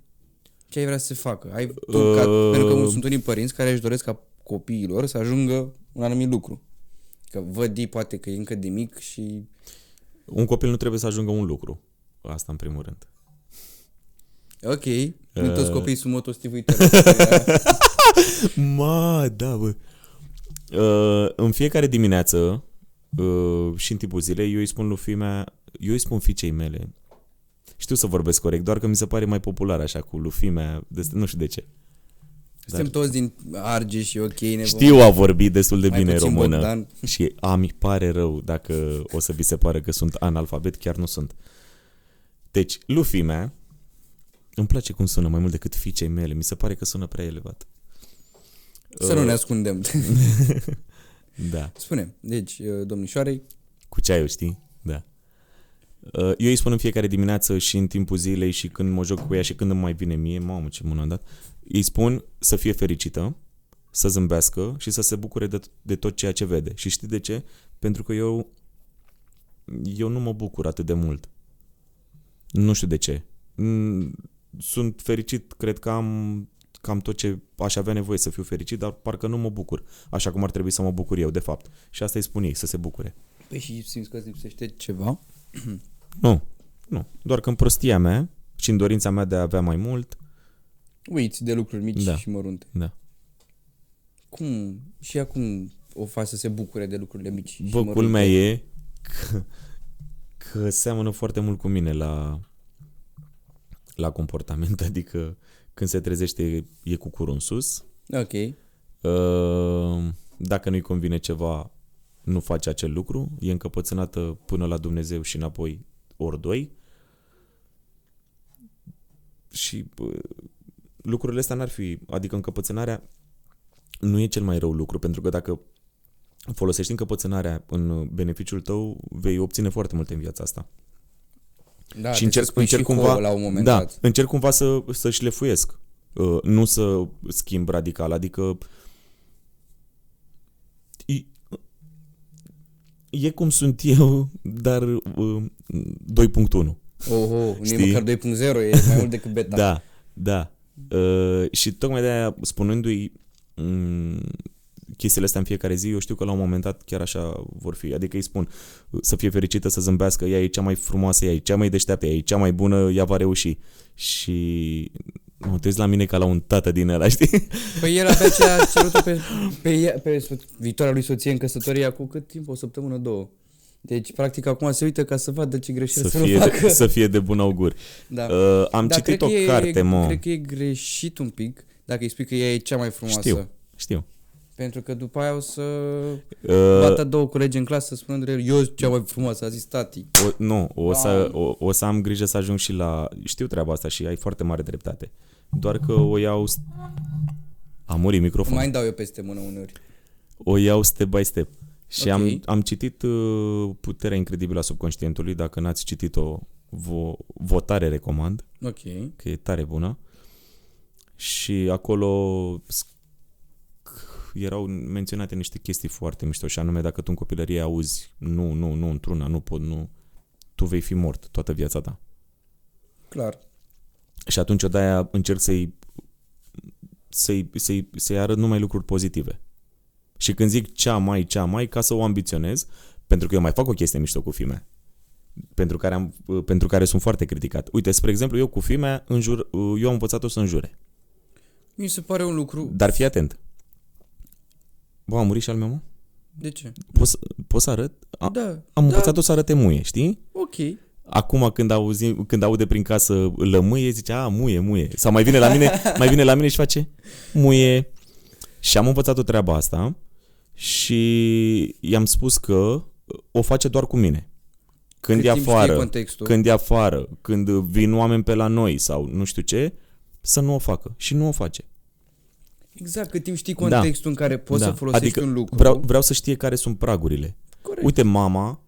Ce ai vrea să facă? Ai, tu, ca, Uh. pentru că sunt unii părinți care își doresc ca copiilor să ajungă un anumit lucru. Că văd ei poate că e încă de mic și... Un copil nu trebuie să ajungă un lucru. Asta în primul rând. Ok, nu Uh. toți copiii sunt motostivuitori. Ma, da, bă. Uh, în fiecare dimineață uh, și în timpul zilei, eu îi spun lui fimea, eu îi spun fiicei mele, știu să vorbesc corect, doar că mi se pare mai popular așa cu lui fimea, de, nu știu de ce. Suntem toți din Argeș și ok, ne vom- Știu a vorbi destul de mai bine puțin română Bogdan. și a, mi pare rău dacă o să vi se pare că sunt analfabet, chiar nu sunt. Deci, lui fimea, îmi place cum sună mai mult decât fiicei mele, mi se pare că sună prea elevat. Să nu ne ascundem. Da. Spune, deci, uh, domnișoarei, Cu ceaiul, știi? Da. Uh, Eu îi spun în fiecare dimineață și în timpul zilei și când mă joc cu ea și când îmi mai vine mie, mamă ce mână am dat, îi spun să fie fericită, să zâmbească și să se bucure de, de tot ceea ce vede. Și știi de ce? Pentru că eu eu nu mă bucur atât de mult. Nu știu de ce. Mm, Sunt fericit, cred că am cam tot ce aș avea nevoie să fiu fericit, dar parcă nu mă bucur, așa cum ar trebui să mă bucur eu, de fapt. Și asta îi spun ei, să se bucure. păi și simți că îți lipsește ceva? Nu, nu. Doar că în prostia mea și în dorința mea de a avea mai mult, Uiți de lucruri mici Da. și mărunte. da. Cum? Și acum o faci să se bucure de lucrurile mici și Bă, mărunte? culmea e că, că seamănă foarte mult cu mine la, la comportament, adică când se trezește e cu curul în sus, Ok. Uh, dacă nu-i convine ceva, nu face acel lucru, e încăpățânată până la Dumnezeu și înapoi ori doi. Și uh, lucrurile astea n-ar fi, adică încăpățânarea nu e cel mai rău lucru, pentru că dacă folosești încăpățânarea în beneficiul tău, vei obține foarte multe în viața asta. Da, și trebuie încerc, să spui încerc și cumva, ho la un moment da, dat. încerc cumva să, să șlefuiesc, uh, nu să schimb radical, adică e, e cum sunt eu, dar uh, 2.1. Oho, nu e Știi? măcar 2.0, e mai mult decât beta. Da, da. Uh, și tocmai de aia, spunându-i um, chestiile astea în fiecare zi, eu știu că la un moment dat chiar așa vor fi. Adică îi spun să fie fericită, să zâmbească, ea e cea mai frumoasă, ea e cea mai deșteaptă, ea e cea mai bună, ea va reuși. Și mă te uiți la mine ca la un tată din ăla, știi? Păi el avea ce a cerut pe, pe, ea, pe viitoarea lui soție în căsătorie cu cât timp? O săptămână, două. Deci, practic, acum se uită ca să vadă ce greșeli Să să, fie, nu facă. de, să fie de bun augur. Da. Uh, am da, citit cred o că e, carte, mă. Cred că e greșit un pic dacă îi spui că ea e cea mai frumoasă. Știu, știu. Pentru că după aia o să Uh, bată două colegi în clasă spunând eu sunt cea mai frumoasă, a zis tati. O, nu, o să, Wow. o, o să am grijă să ajung și la... Știu treaba asta și ai foarte mare dreptate. Doar că o iau... st- A murit microfonul. Mai îmi dau eu peste mână uneori. O iau step by step. Și Ok. am, am citit uh, Puterea incredibilă a subconștientului. Dacă n-ați citit-o, vo, votare recomand, Ok. că e tare bună. Și acolo sc- erau menționate niște chestii foarte mișto și anume dacă tu în copilărie auzi nu, nu, nu, într-una, nu pot, nu, tu vei fi mort toată viața ta. Clar. Și atunci de aia încerc să-i, să-i, să-i, să-i arăt numai lucruri pozitive. Și când zic cea mai, cea mai, ca să o ambiționez, pentru că eu mai fac o chestie mișto cu fimea, pentru care, am, pentru care sunt foarte criticat. Uite, spre exemplu, eu cu fimea, înjur, eu am învățat-o să înjure. Mi se pare un lucru... Dar fii atent. Bă, a murit și al meu, mă? De ce? Poți, poți să arăt? A, Da. am da, învățat-o să arate muie, știi? Ok. Acum când, auzi, când aude prin casă lămâie, zice, a, muie, muie. Sau mai vine la mine, mai vine la mine și face muie. Și am învățat o treaba asta și i-am spus că o face doar cu mine. Când Cât e timp știe afară, contextul. când e afară, când vin oameni pe la noi sau nu știu ce, să nu o facă. Și nu o face. Exact, cât timp știi contextul în care poți să folosești adică un lucru. Vreau, vreau să știe care sunt pragurile. Corect. Uite, mama,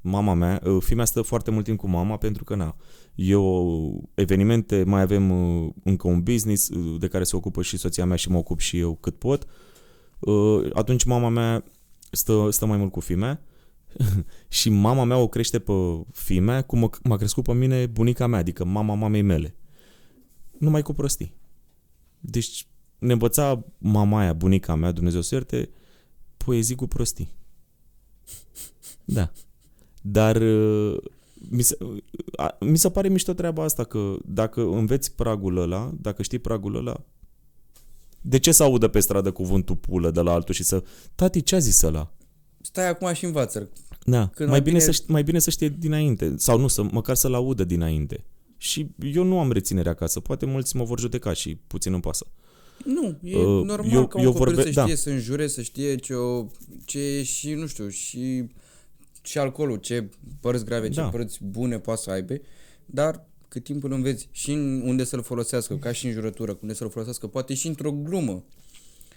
mama mea, uh, fimea stă foarte mult timp cu mama pentru că, na, eu, evenimente, mai avem uh, încă un business uh, de care se ocupă și soția mea și mă ocup și eu cât pot. Uh, Atunci mama mea stă, stă mai mult cu fimea și mama mea o crește pe fimea cum mă- m-a crescut pe mine bunica mea, adică mama mamei mele. Numai cu prostii. Deci ne învăța mama aia, bunica mea, Dumnezeu să ierte, poezii cu prostii. Da. Dar uh, mi se, uh, a- mi se pare mișto treaba asta că dacă înveți pragul ăla, dacă știi pragul ăla, de ce să audă pe stradă cuvântul pulă de la altul și să... Tati, ce a zis ăla? Stai acum și învață Da, Când mai mai bine, bine- să, ști- mai bine să știe dinainte. Sau nu, să, măcar să-l audă dinainte. Și eu nu am reținere acasă. Poate mulți mă vor judeca și puțin îmi pasă. Nu, e Uh, normal eu- ca un eu copil vorbe- să știe da. să înjure, să știe ce, o, ce e și, nu știu, și, și alcoolul, ce părți grave, ce Da. părți bune poate să aibă, dar cât timp îl înveți și în unde să-l folosească, ca și în jurătură, unde să-l folosească, poate și într-o glumă.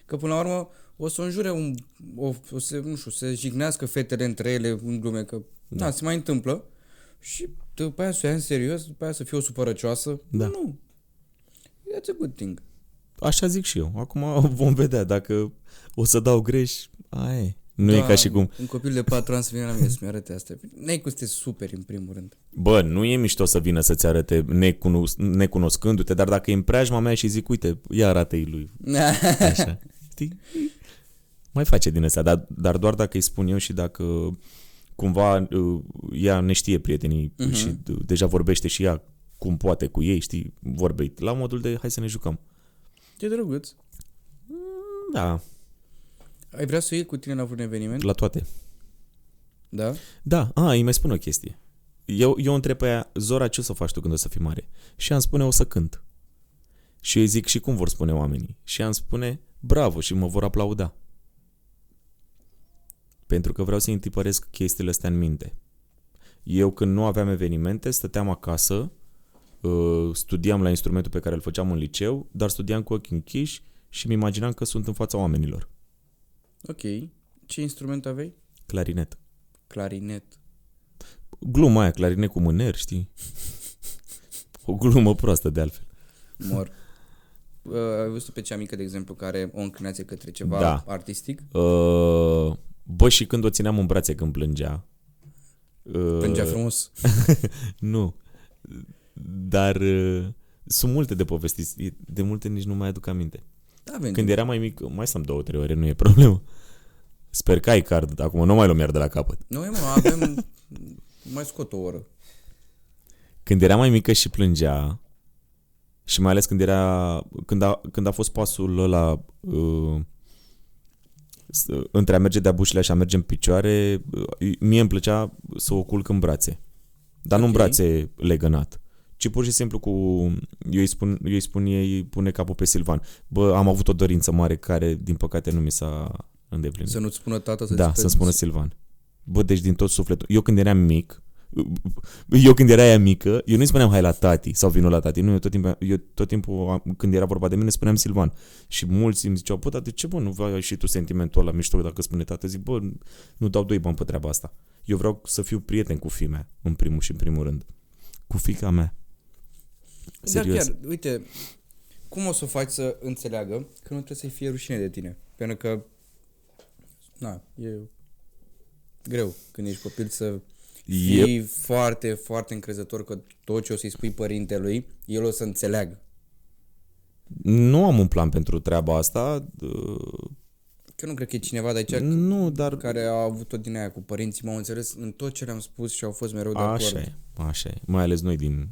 Că până la urmă o să înjure un, o, o să, nu știu, să jignească fetele între ele în glume, că da. na, se mai întâmplă și după aia să o ia în serios, după aia să fie o supărăcioasă. Da. Nu. It's a good thing. Așa zic și eu. Acum vom vedea dacă o să dau greș. Aia e. Nu e Da, ca și cum... Un copil de 4 ani să vină la mine să-mi arate asta. N-ai cum să te superi în primul rând. Bă, nu e mișto să vină să-ți arate necunos- necunoscându-te, dar dacă e în preajma mea și zic, uite, ia arată-i lui. Așa. Știi? Mai face din asta, dar, dar doar dacă îi spun eu și dacă cumva uh, ea ne știe prietenii Mhm. uh-huh. și uh, deja vorbește și ea cum poate cu ei, știi, vorbeit. La modul de hai să ne jucăm. Ce drăguț. Da, Ai vrea să iei cu tine la vreun eveniment? la toate. Da? Da, a, îi mai spun o chestie. Eu, eu întreb pe ea, Zora, ce o să faci tu când o să fii mare? Și ea îmi spune, o să cânt. Și eu îi zic, și cum vor spune oamenii? Și ea îmi spune, bravo, și mă vor aplauda. Pentru că vreau să întipăresc chestiile astea în minte. Eu când nu aveam evenimente, stăteam acasă, uh, studiam la instrumentul pe care îl făceam în liceu, dar studiam cu ochii închiși și mi imaginam că sunt în fața oamenilor. Ok. Ce instrument aveai? Clarinet. Clarinet. Gluma aia, clarinet cu mâner, știi? O glumă proastă de altfel. Mor. Uh, ai văzut pe cea mică, de exemplu, care are o înclinație către ceva Da. artistic? Uh, bă, și când o țineam în brațe când plângea. Uh, Plângea frumos. Nu. Dar uh, sunt multe de povestit. De multe nici nu mai aduc aminte. Da, Benji. Când era mai mic, mai stăm două, trei ore, nu e problemă. Sper că ai card. Acum nu mai luăm iar de la capăt. Noi, mă, avem... mai scot o oră. Când era mai mică și plângea și mai ales când era când a, când a fost pasul ăla uh, s- între a merge de-a bușile și a merge în picioare, uh, mie îmi plăcea să o culc în brațe. Dar nu în Ok. brațe legănat, ci pur și simplu cu... Eu îi spun, eu îi spun ei, pune capul pe Silvan. Bă, am avut o dorință mare care, din păcate, nu mi s-a îndeplinit. Să nu-ți spună tata să Da, să spună Silvan. Bă, deci din tot sufletul. Eu când eram mic, eu când era ea mică, eu nu-i spuneam hai la tati sau vino la tati. Nu, eu tot timpul, eu tot timpul am- când era vorba de mine, spuneam Silvan. Și mulți îmi ziceau, bă, dar de ce, bă, nu ai și tu sentimentul ăla mișto dacă spune tată? Zic, bă, nu dau doi bani pe treaba asta. Eu vreau să fiu prieten cu fimea, în primul și în primul rând. Cu fica mea. Serios. Dar chiar, uite, cum o să o faci să înțeleagă că nu trebuie să-i fie rușine de tine? Pentru că, na, e greu când ești copil să E- fii foarte, foarte încrezător că tot ce o să-i spui părintelui, el o să înțeleagă. Nu am un plan pentru treaba asta. uh, Că nu cred că e cineva de aici Nu, dar care a avut-o din aia cu părinții, m-au înțeles în tot ce le-am spus și au fost mereu de acord. așa e, așa e. Mai ales noi din uh,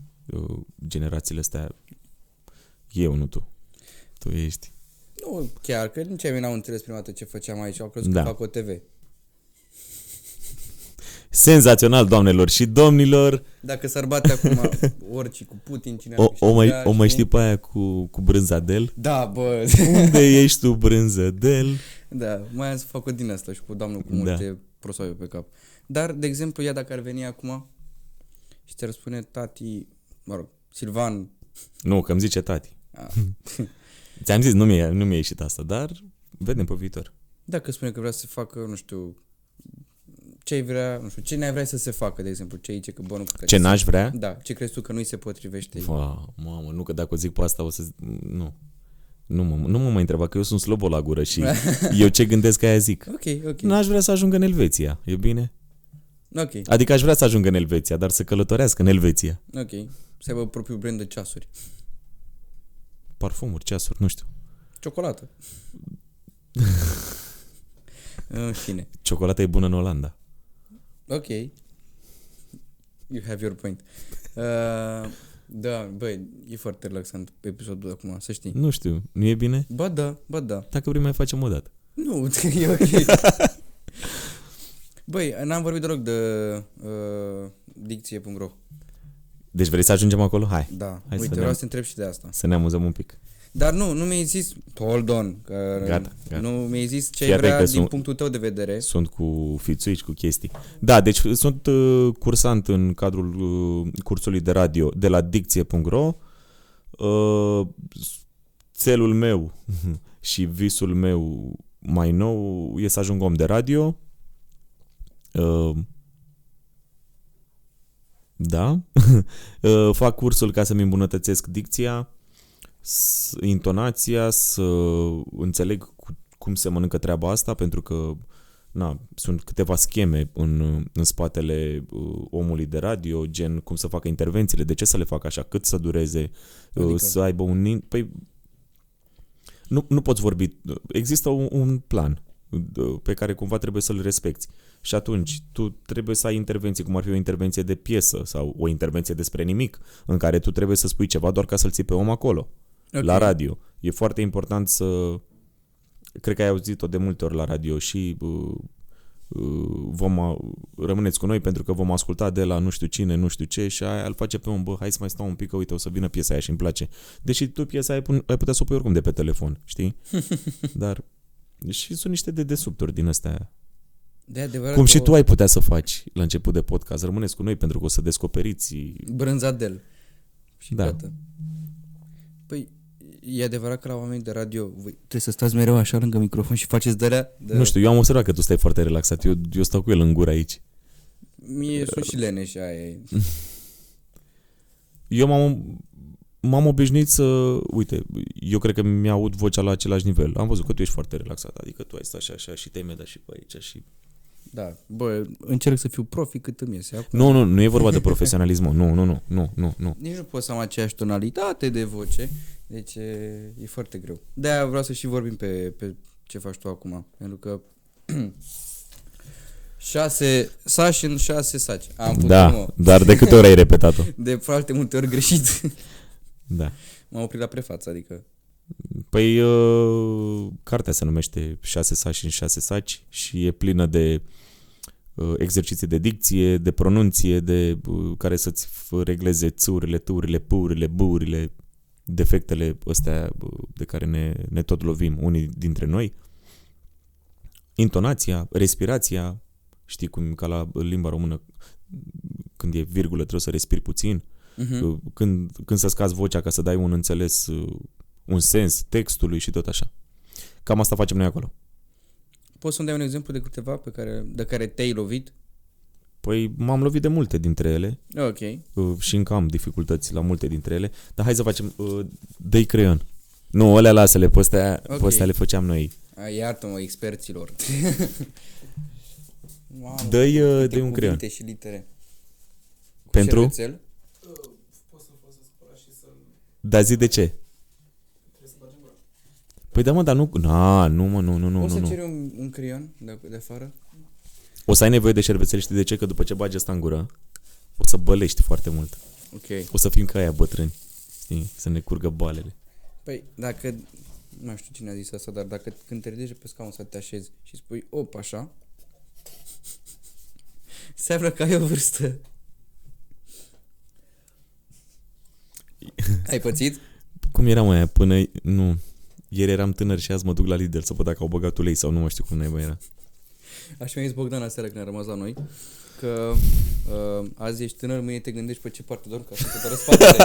generațiile astea. Eu, nu tu. Tu ești. Nu chiar, că nici ai mei n-au înțeles prima dată ce făceam aici, au crezut Da. că fac o TV. Senzațional, doamnelor și domnilor. Dacă s-ar bate acum orice cu Putin, cine ar O, o, mai, câștiga, o mai știi? știi pe aia cu, cu brânzadel? Da, bă, Unde ești tu, brânzădel? da, mai am să fac o din asta și cu doamnul cu Da. multe prosoape pe cap. Dar, de exemplu, ea dacă ar veni acum și ți-ar spune tati, mă rog, Silvan, Nu, că îmi zice tati. a, Ți-am zis, nu mi-a, nu mi-a ieșit asta, dar vedem pe viitor. dacă spune că vrea să facă, nu știu, ce ai vrea, nu știu, ce n-ai vrea să se facă, de exemplu, ce zice că bă, nu cred că Ce n-aș vrea? Da, ce crezi tu că nu-i se potrivește? Fa, mamă, nu că dacă o zic pe asta o să... Nu. Nu mă, nu mă mai întreba că eu sunt slobo la gură și eu ce gândesc aia zic. Ok, ok, N-aș vrea să ajung în Elveția, e bine? Ok, Adică aș vrea să ajung în Elveția, dar să călătorească în Elveția. ok. Să aibă propriul brand de ceasuri. Parfumuri, ceasuri, nu știu. Ciocolată. În fine. Ciocolata e bună în Olanda. Ok. You have your point. Uh, da, băi, e foarte relaxant episodul acum, să știi. Nu știu, nu e bine? Ba da, ba da. Dacă vrei mai facem o dată. Nu, e ok. Băi, n-am vorbit deloc de uh, dicție.ro. Deci vrei să ajungem acolo? Hai, Da, Hai să uite, vedem. vreau să te întreb și de asta. să ne amuzăm un pic. Dar nu, nu mi-ai zis, hold on, că Gata, gata. nu mi-ai zis ce Fii ai vrea atent că din sunt- punctul tău de vedere. Sunt cu fițuici, cu chestii. Da, deci sunt uh, cursant în cadrul uh, cursului de radio de la dicție.ro. Uh, țelul meu și visul meu mai nou e să ajung om de radio. Uh, da. Uh, Fac cursul ca să-mi îmbunătățesc dicția, s- intonația, să înțeleg cu, cum se mănâncă treaba asta, pentru că na, sunt câteva scheme în, în spatele uh, omului de radio, gen cum să facă intervențiile, de ce să le facă așa, cât să dureze, uh, Adică? să aibă un... in- Păi, nu, nu poți vorbi. Există un, un plan uh, pe care cumva trebuie să-l respecti. Și atunci tu trebuie să ai intervenții, cum ar fi o intervenție de piesă sau o intervenție despre nimic, în care tu trebuie să spui ceva doar ca să-l ții pe om acolo, Ok. la radio. E foarte important să... Cred că ai auzit-o de multe ori la radio și uh, uh, vom a- rămâneți cu noi pentru că vom asculta de la nu știu cine, nu știu ce și aia îl face pe om, bă, hai să mai stau un pic, că uite, o să vină piesa aia și îmi place. Deși tu piesa aia pun- ai putea să o pui oricum de pe telefon, știi? Dar și sunt niște dedesubturi din astea. De adevărat Cum și o- tu ai putea să faci la început de podcast. Rămâneți cu noi pentru că o să descoperiți Brânzadel. Și Da. gata. Păi, e adevărat că la oameni de radio voi trebuie să stați mereu așa lângă microfon și faceți de Da. Nu știu, eu am observat că tu stai foarte relaxat. Eu, eu stau cu el în gură aici. Mie sunt și leneș aia e. Eu m-am, m-am obișnuit să... Uite, eu cred că mi-aud vocea la același nivel. Am văzut că tu ești foarte relaxat. Adică tu ai stat așa, așa și te-ai mai dat și pe aici și... Da, bă, încerc să fiu profi cât îmi iese acum. Nu, nu, nu e vorba de profesionalism. mă. Nu, nu, nu, nu, nu, nu. Nici nu pot să am aceeași tonalitate de voce, deci e, e foarte greu. De-aia vreau să și vorbim pe, pe ce faci tu acum, pentru că șase saci în șase saci. Am putut, Da, mă, dar de câte ori ai repetat-o? de foarte multe ori greșit. Da. M-am oprit la prefață, adică Păi, uh, cartea se numește Șase saci în șase saci și e plină de uh, exerciții de dicție, de pronunție, de uh, care să-ți f- regleze țurile, turile, purile, burile, defectele astea uh, de care ne, ne tot lovim unii dintre noi. Intonația, respirația, știi cum ca la limba română când e virgulă trebuie să respiri puțin, uh-huh. când, când să scazi vocea ca să dai un înțeles, uh, un sens textului și tot așa. Cam asta facem noi acolo. Poți să-mi dai un exemplu de câteva pe care, de care te-ai lovit? Păi m-am lovit de multe dintre ele Ok. uh, și încă am dificultăți la multe dintre ele, dar hai să facem uh, dă creion. Nu, alea lasă-le, pe astea, Ok. pe astea le făceam noi. A, iartă-mă, experților. Mamă, Dă-i, câte uh, dă-i un cuvinte creion. și litere. Cu Pentru? șervețel? Dar zi de ce? Păi da, mă, dar nu... Na, nu, mă, nu, nu, nu, Poți nu, să nu. ceri un, un creion de, de afară? O să ai nevoie de șervețel, știi de ce? Că după ce bagi asta în gură, o să bălești foarte mult. Ok. O să fim ca aia bătrâni, știi? Să ne curgă balele. Păi, dacă... Nu știu cine a zis asta, dar dacă când te ridici pe scaun să te așezi și spui op așa, înseamnă că ai o vârstă. ai pățit? Cum era mai aia? Până... Nu. Ieri eram tânăr și azi mă duc la Lidl să văd dacă au băgat ulei sau nu mai știu cum naiba era. Așa mi-a zis Bogdan aseară când a rămas la noi, că uh, azi ești tânăr, mâine te gândești pe ce parte dormi ca să te doară spatele.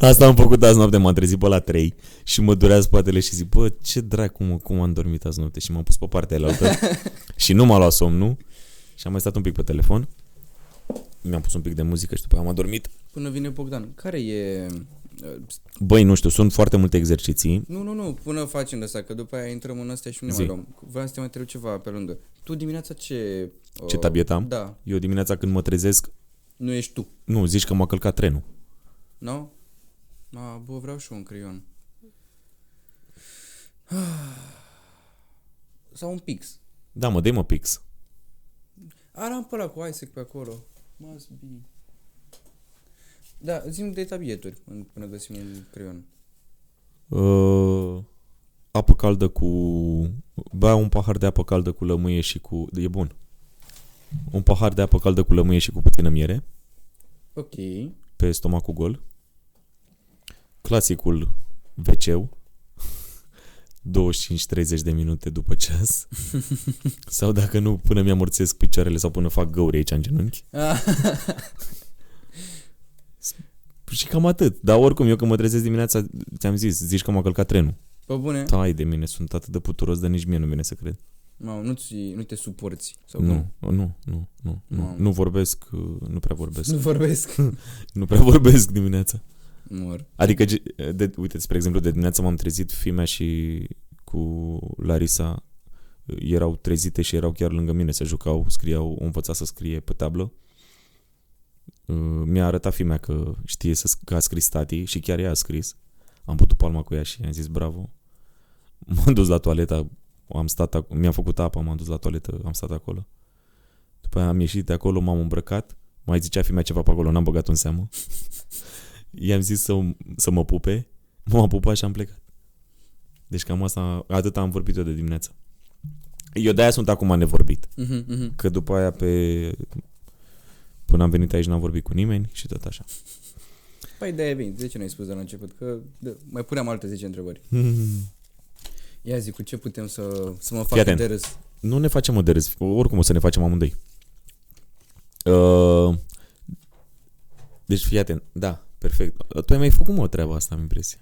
Asta am făcut azi noapte, m-am trezit pe la 3 și mă durea spatele și zic, bă, ce dracu, mă, cum am dormit azi noapte și m-am pus pe partea aia și nu m-a luat somnul și am mai stat un pic pe telefon. Mi-am pus un pic de muzică și după aia am adormit. Până vine Bogdan. Care e... uh, Băi, nu știu, sunt foarte multe exerciții. Nu, nu, nu, până facem de asta, că după aia intrăm în astea și nu ne Zi. mai luăm. Vreau să te mai întreb ceva pe lângă. Tu dimineața ce... uh, Ce tabiet am? Da, Eu dimineața când mă trezesc, nu ești tu, nu, zici că m-a călcat trenul. nu? A, bă, vreau și eu un creion. Sau un pix. Da, mă, dai mă pix. Are am pe ăla cu Isaac pe acolo. Must be. Da, zi de tabieturi în- până găsim un creion. Uh, apă caldă cu... Bea un pahar de apă caldă cu lămâie și cu... E bun. Un pahar de apă caldă cu lămâie și cu puțină miere Ok. pe stomacul gol. Clasicul wc 25-30 de minute după ceas. sau dacă nu, până mi-amorțesc picioarele sau până fac găuri aici în genunchi. Și cam atât. Dar oricum, eu când mă trezesc dimineața, ți-am zis, zici că m-a călcat trenul. Pe bune? Tai de mine, sunt atât de puturos, dar nici mie nu vine să cred. Mamă, nu, ți, nu te suporți. Sau Nu, nu, nu, nu, nu, Mamă. nu vorbesc, uh, nu prea vorbesc. Nu vorbesc. Nu prea vorbesc dimineața. Mor. Adică, ge- de, uite, spre exemplu, de dimineață m-am trezit, fimea și cu Larisa uh, erau trezite și erau chiar lângă mine, se jucau, scriau, o învăța să scrie pe tablă. Uh, Mi-a arătat fimea că știe să, sc- că a scris tati și chiar ea a scris. Am putut palma cu ea și i-am zis bravo. M-am dus la toaletă, am stat, ac- mi-am făcut apă, m-am dus la toaletă, am stat acolo. După aia am ieșit de acolo, m-am îmbrăcat, mai zicea fimea ceva pe acolo, n-am băgat în seamă. I-am zis să, să mă pupe, m-a pupat și am plecat. Deci cam asta, atât am vorbit eu de dimineață. Eu de-aia sunt acum nevorbit. Mhm, mhm. Că după aia pe... Până am venit aici n-am vorbit cu nimeni și tot așa. Păi de-aia vin. De ce nu ai spus de la început? Că de, mai puneam alte 10 întrebări. Ia zi, cu ce putem să, să mă fac Fii atent. de râs? Nu ne facem o de râs. Oricum o să ne facem amândoi. Uh, deci fii atent. Da, perfect. Tu ai mai făcut mă o treabă asta, am impresia.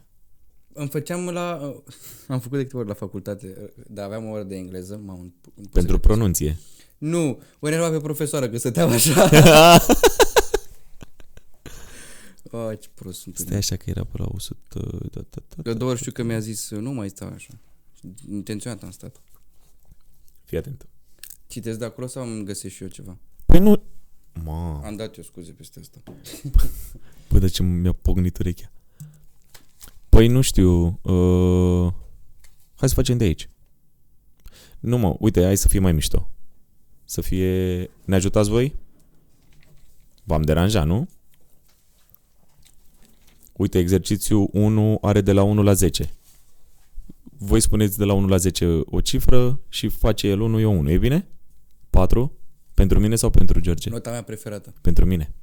Îmi făceam la... Am făcut de câteva ori la facultate, dar aveam o oră de engleză. M-am îmi puse Pentru de- pronunție. Nu, o enerva pe profesoară că stăteam așa. Oh, ce prost sunt. Stai așa că era pe la 100... Da, da, da. De două ori știu că mi-a zis, nu mai sta așa. Intenționat am stat. Fii atent. Citesc de acolo sau îmi găsesc și eu ceva? Păi nu... Ma, Am dat eu scuze peste asta. Bă, de ce mi-a pognit urechea? Păi nu știu. Uh, hai să facem de aici. Nu mă, uite, hai să fie mai mișto. Să fie... Ne ajutați voi? V-am deranjat, nu? Uite, exercițiul 1 are de la 1 la 10. Voi spuneți de la 1 la 10 o cifră și face el 1, eu 1. E bine? 4? Pentru mine sau pentru George? Nota mea preferată. pentru mine.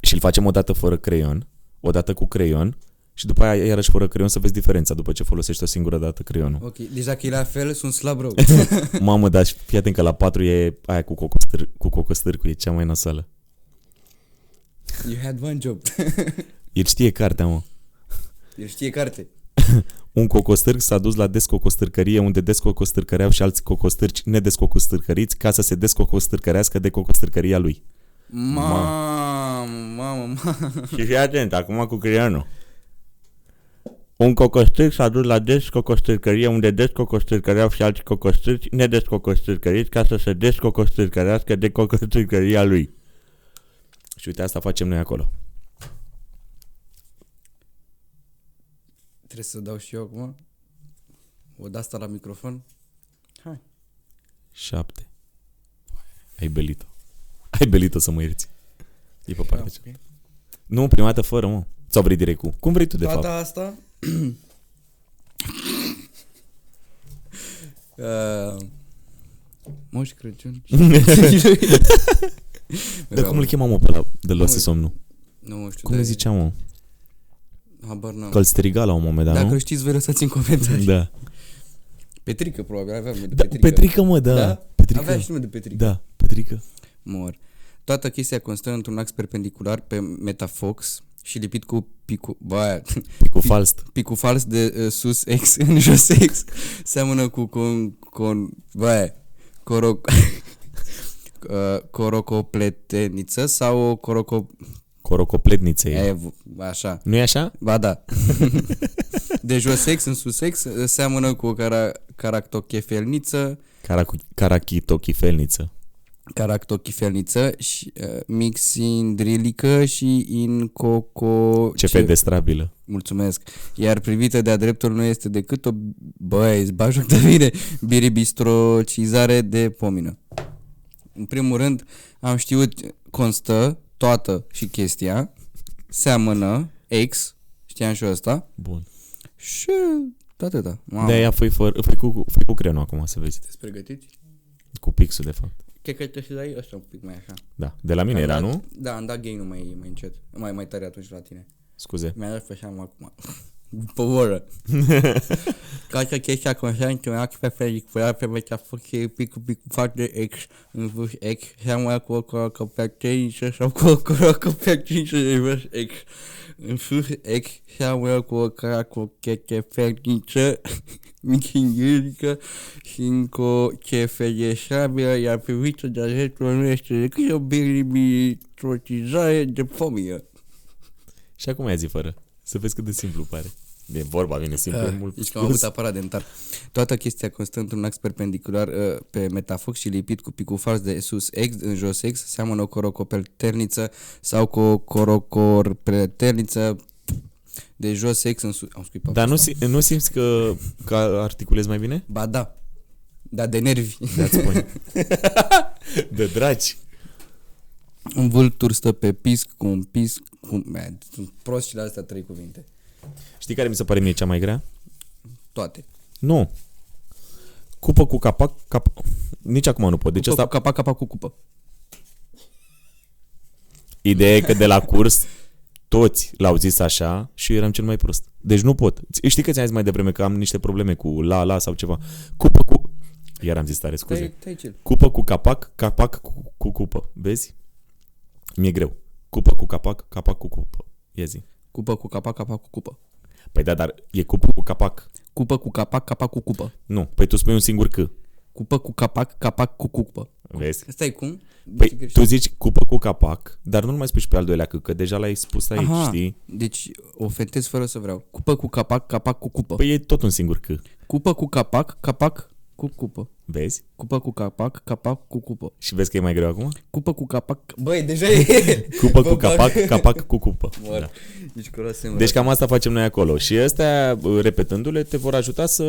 Și îl facem o dată fără creion, o dată cu creion și după aia iarăși fără creion să vezi diferența după ce folosești o singură dată creionul. Ok, deci dacă e la fel, sunt slab rău. Mamă, dar fii atent că la 4 e aia cu cocostâr, cu cocostârcu, e cea mai nasală. you had one job. El știe cartea, mă. El știe carte. Un cocostârc s-a dus la descocostârcărie unde descocostârcăreau și alți cocostârci nedescocostârcăriți ca să se descocostârcărească de cocostârcăria lui. Mamă, mamă, mamă. Și fii atent, acum cu creionul. Un cocostârc s-a dus la descocostârcărie unde descocostârcăreau și alți cocostârci nedescocostârcăriți ca să se descocostârcărească de cocostârcăria lui. Și uite, asta facem noi acolo. Trebuie să dau și eu acum? O de asta la microfon? Hai. 7. Ai belit-o. Ai belit-o să mă ierți. E pe partea Ok. Nu, prima dată fără, mă. Sau vrei direct cu? Cum vrei tu, de Toată fapt? asta... uh, Moș Crăciun. Dar cum îl chemam, mă, pe la de luase Nu, somnul? Nu știu. Cum dar îi ziceam, mă? Habar n-am. Că îl striga la un moment dat, Dacă nu? știți, voi lăsați în comentarii. Da. Petrică, probabil, aveam nume de da. Petrică. Petrică, mă, da. Da? Petrică. Avea și nume de Petrică. Da, Petrică. Mor. Toată chestia constă într-un ax perpendicular pe metafox și lipit cu picul, bă, Cu falst. picul fals de uh, sus X în jos X. Seamănă cu con, con bă, coroc, uh, corocopleteniță sau o coroco... Corocopletnițe e. E, v- așa. nu e așa? Ba da. de jos X în sus X uh, seamănă cu o cara, caractochefelniță Caracu- Carachitochifelniță. Caractochifelniță și uh, mixindrilică și incoco... Ce fel de strabilă. Mulțumesc. Iar privită de-a dreptul nu este decât o... Băi, îți bagi joc de mine. Biribistrocizare de pomină. În primul rând, am știut, constă, toată și chestia, seamănă, ex, știam și ăsta, Bun. și atâta. Mamă, De aia făi, fără, făi, cu, făi cu creionul acum, să vezi. sunteți pregătiți? Cu pixul, de fapt. Cred că trebuie să dai ăsta un pic mai așa. Da. De la mine Am era, dat- nu? Da, am dat gain-ul mai, mai încet. Mai, mai tare atunci la tine. Scuze. Mi-a dat pe seama acum. Pe oră. Toată chestia constă într-un act perpendicular pe metaforie pic cu pic foarte X în vârf X seamănă cu o corocopterniță sau cu o corocopterniță în vârf X. În sus X seamănă cu o caracochetefterniță michingilică și încocefeleșabilă, iar privită de-a dreptul nu este decât o bilibitrotizare de pomie. Și acum ia zi fără. Să vezi cât de simplu pare. De vorba vine simplu, e mult Deci că am avut aparat dentar. Toată chestia constă într-un ax perpendicular uh, pe metafox și lipit cu picul fals de sus X în jos X, seamănă o corocopelterniță sau cu o corocorpelterniță de jos X în sus. Am scris pe Dar nu, asta. si- nu simți că, că articulezi mai bine? Ba da. Da, de nervi. Da-ți spun. de dragi. un vultur stă pe pisc cu un pisc cu... Man, sunt prost și la astea trei cuvinte. Știi care mi se pare mie cea mai grea? Toate. Nu. Cupă cu capac, cap... Nici acum nu pot. Deci Cupă asta, cu capac, capac cu cupă. ideea e că de la curs toți l-au zis așa și eu eram cel mai prost. Deci nu pot. Știi că ți-am zis mai devreme că am niște probleme cu la, la sau ceva. Cupă cu... Iar am zis tare, scuze. Te-ai, te-ai chill. Cupă cu capac, capac cu, cu cupă. Vezi? Mi-e greu. Cupă cu capac, capac cu cupă. Ia zi. Cupă cu capac, capac cu cupă. Păi da, dar e cupă cu capac. Cupă cu capac, capac cu cupă. Nu. Păi tu spui un singur C. Cupă cu capac, capac cu cupă. Vezi? Stai cum? Păi Deci tu zici cupă cu capac, dar nu mai spui și pe al doilea C, că deja l-ai spus aici, Aha, știi? Deci o fetez fără să vreau. Cupă cu capac, capac cu cupă. Păi e tot un singur C. Cupă cu capac, capac cu cupă. Vezi? Cupă cu capac, capac cu cupă. Și vezi că e mai greu acum? Cupă cu capac... Băi, deja e... Cupă Bă, cu bag. capac, capac cu cupă. Mor. Da. Deci curase Deci cam asta facem noi acolo. Și astea, repetându-le, te vor ajuta să...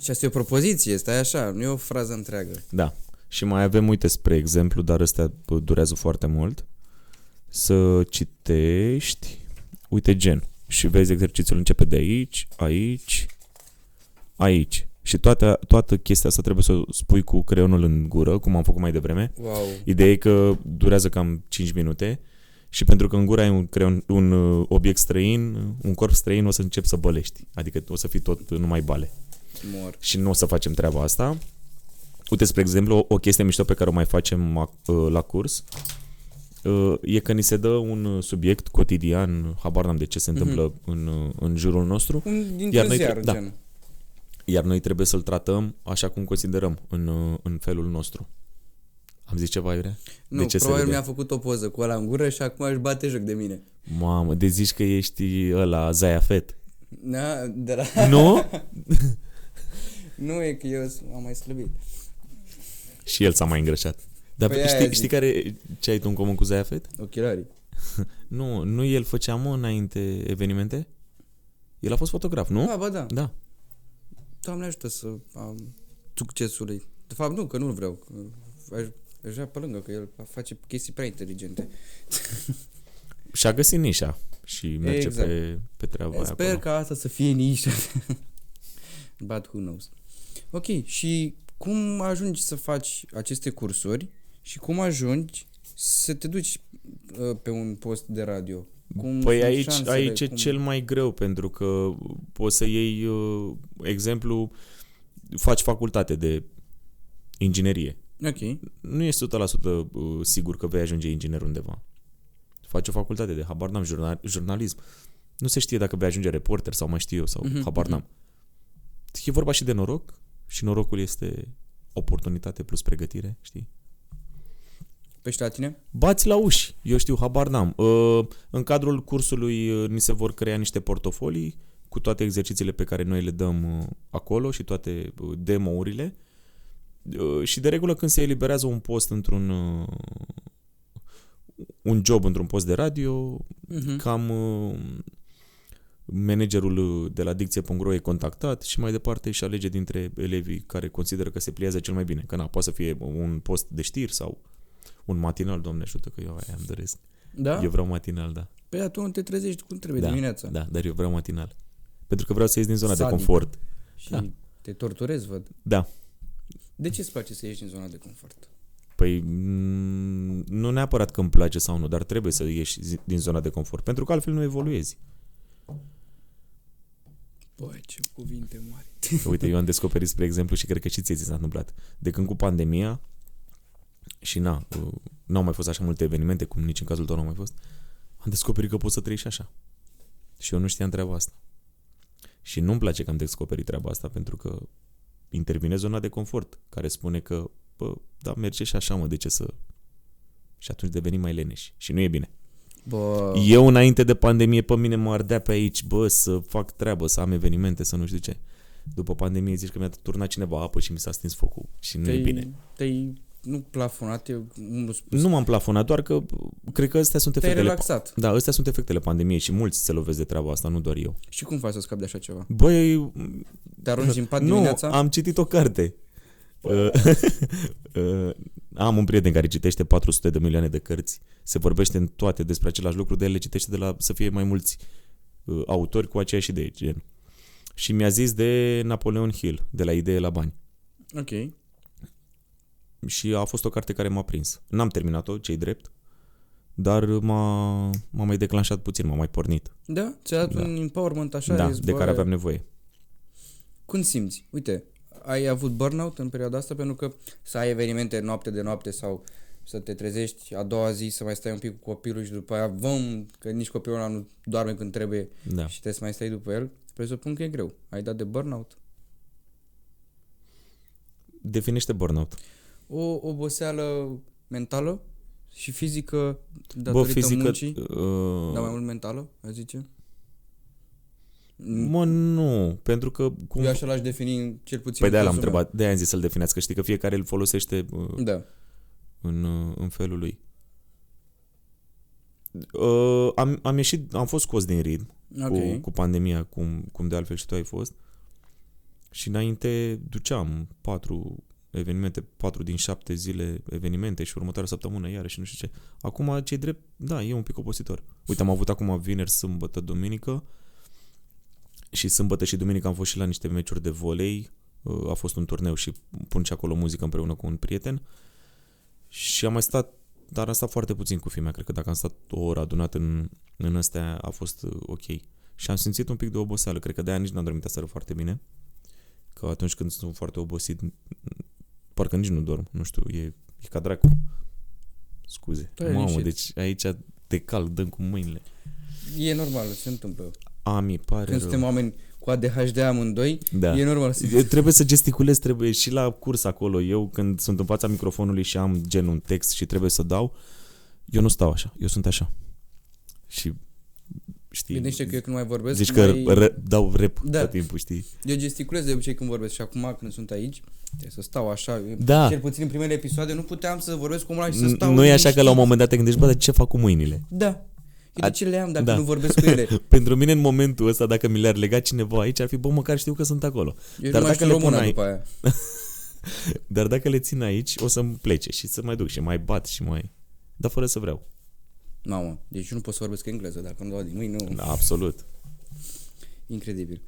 Și asta e o propoziție, stai așa, nu e o frază întreagă. Da. Și mai avem, uite, spre exemplu, dar ăstea bă, durează foarte mult. Să citești, uite, gen. Și vezi exercițiul începe de aici, aici, aici. Și toată, toată chestia asta trebuie să o spui cu creionul în gură, cum am făcut mai devreme. Wow. Ideea e că durează cam 5 minute și pentru că în gură ai un, creion, un uh, obiect străin, un corp străin, o să începi să bălești. Adică o să fii tot numai bale. Mor. Și nu o să facem treaba asta. Uite, spre exemplu, o, o chestie mișto pe care o mai facem ac- uh, la curs uh, e că ni se dă un uh, subiect cotidian, habar n-am de ce se întâmplă în, uh, în jurul nostru, Un dintr-un Iar noi ziar, tre- da. gen. iar noi trebuie să-l tratăm așa cum considerăm în, uh, în felul nostru. Am zis ceva, Iurea? Nu, ce se probabil vede? mi-a făcut o poză cu ăla în gură și acum își bate joc de mine. Mamă, de zici că ești ăla, Zaya Fet. Da, de la... Nu? Nu e că eu s- am mai slăbit. Și el s-a mai îngrășat. Dar Păi aia știi, zic. știi care ce ai tu în comun cu Zaya Fet? Ochelarii. Nu, nu el făcea mă înainte evenimente? El a fost fotograf, nu? Da, ba da. Da. Doamne ajută să am succesului. De fapt, nu, că nu vreau. Că aș, aș vrea pe lângă, că el face chestii prea inteligente. Și-a găsit nișa și merge Exact. pe, pe treaba aia Sper acolo. ca asta să fie nișa. But who knows. Ok, și cum ajungi să faci aceste cursuri și cum ajungi să te duci uh, pe un post de radio? Cum Păi sunt aici, șansele? aici e Cum- cel mai greu pentru că poți să iei uh, exemplu faci facultate de inginerie. Ok, Nu ești 100% uh, sigur că vei ajunge inginer undeva. Faci o facultate de habar n-am jurnal, jurnalism. Nu se știe dacă vei ajunge reporter sau mai știu eu sau Mhm, habar mhm. n-am. E vorba și de noroc și norocul este oportunitate plus pregătire, știi? Pe și la tine? Bați la uși, eu știu, habar n-am. Uh, În cadrul cursului uh, ni se vor crea niște portofolii cu toate exercițiile pe care noi le dăm uh, acolo și toate uh, demo-urile. Uh, Și de regulă când se eliberează un post într-un uh, un job într-un post de radio, Mhm. cam uh, managerul de la dicție.ro e contactat și mai departe și alege dintre elevii care consideră că se pliază cel mai bine. Că na, poate să fie un post de știri sau un matinal, doamne ajută că eu aia îmi doresc. Da? Eu vreau matinal, da. Păi atunci te trezești cum trebuie Da, dimineața. Da, dar eu vreau matinal. Pentru că vreau să ies din zona de Sadic. confort. Și Da. te torturezi, văd. Da. De ce îți place să ieși din zona de confort? Păi mm, nu neapărat că îmi place sau nu, dar trebuie să ieși zi- din zona de confort, pentru că altfel nu evoluezi. Băi, ce cuvinte mari. Uite, eu am descoperit, spre exemplu, și cred că și ție ți s-a întâmplat, de când cu pandemia și na, uh, n-au mai fost așa multe evenimente, cum nici în cazul tău nu au mai fost, am descoperit că poți să trăiești așa. Și eu nu știam treaba asta. Și nu-mi place că am descoperit treaba asta, pentru că intervine zona de confort, care spune că, bă, da, merge și așa, mă, de ce să... Și atunci devenim mai leneși. Și nu e bine. Bă, Eu înainte de pandemie pe mine mă ardea pe aici, bă, să fac treabă, să am evenimente, să nu știu ce. După pandemie zici că mi-a turnat cineva apă și mi s-a stins focul și nu e te-ai, bine. te-ai nu plafonat, eu nu spus. Nu m-am plafonat, doar că cred că astea sunt te-ai efectele. relaxat. Da, astea sunt efectele pandemiei și mulți se lovesc de treaba asta, nu doar eu. Și cum faci să scapi de așa ceva? Băi, Te arunci din pat nu, dimineața? am citit o carte. Uh, uh, am un prieten care citește 400 de milioane de cărți. Se vorbește în toate despre același lucru, de el le citește de la să fie mai mulți uh, autori cu aceeași idee, gen. Și mi-a zis de Napoleon Hill, de la Idee la Bani. Ok. Și a fost o carte care m-a prins. N-am terminat-o, cei drept, dar m-a, m-a mai declanșat puțin, m-a mai pornit. Da? Ți-a dat Da. un empowerment așa? da, ești, de bă, care aveam nevoie. Cum simți? Uite, ai avut burnout în perioada asta pentru că să ai evenimente noapte de noapte sau să te trezești a doua zi să mai stai un pic cu copilul și după aia vom, că nici copilul ăla nu doarme când trebuie Da. și trebuie să mai stai după el, presupun că e greu. Ai dat de burnout? Definește burnout. O oboseală mentală și fizică Bă, datorită fizică... muncii, Uh, dar mai mult mentală, aș zice? Mă, nu, pentru că... Cum... Eu așa l-aș defini cel puțin Păi de-aia în l-am cazul întrebat, de-aia am zis să-l definească, știi că fiecare îl folosește uh, meu. Da. în, uh, în felul lui. Uh, am, am ieșit, am fost scos din ritm Ok. cu, cu pandemia, cum, cum de altfel și tu ai fost. Și înainte duceam patru evenimente, patru din șapte zile evenimente și următoarea săptămână iarăși nu știu ce. Acum, ce drept, da, e un pic obositor. Uite, am avut acum vineri, sâmbătă, duminică și sâmbătă și duminică am fost și la niște meciuri de volei. Uh, A fost un turneu și pun și acolo muzică împreună cu un prieten. Și am mai stat, dar am stat foarte puțin cu filmea. Cred că dacă am stat o oră adunat în, în astea, a fost uh, ok. Și am simțit un pic de oboseală. Cred că de-aia nici n-am dormit aseară foarte bine. Că atunci când sunt foarte obosit, parcă nici nu dorm. Nu știu, e, e ca dracu. Scuze. Da, e Mamă, liniștit. deci aici te cal, dăm cu mâinile. E normal, se întâmplă. A, mi pare Când rău. suntem oameni cu ADHD amândoi, Da. e normal să Eu trebuie să gesticulez, trebuie și la curs acolo. Eu când sunt în fața microfonului și am gen un text și trebuie să dau, eu nu stau așa, eu sunt așa. Și știi, Gândește că eu când mai vorbesc, zici că mai... ră, dau rep Da. tot timpul, știi? eu gesticulez de obicei când vorbesc și acum când sunt aici, trebuie să stau așa. Da. Cel puțin în primele episoade nu puteam să vorbesc cu omul ăla și să stau Nu e așa că la un liniștit. moment dat te gândești, bă, dar ce fac cu mâinile? Da. de ce le am dacă da. nu vorbesc cu ele? Pentru mine în momentul ăsta, dacă mi le-ar lega cineva aici, ar fi, bă, măcar știu că sunt acolo. Eu Dar nu mai dacă știu le pun română ai- după aia. Dar dacă le țin aici, o să-mi plece și să mai duc și mai bat și mai... Dar fără să vreau. Mamă, deci eu nu pot să vorbesc engleză dacă nu dau din mâini, nu. Da, absolut. Incredibil.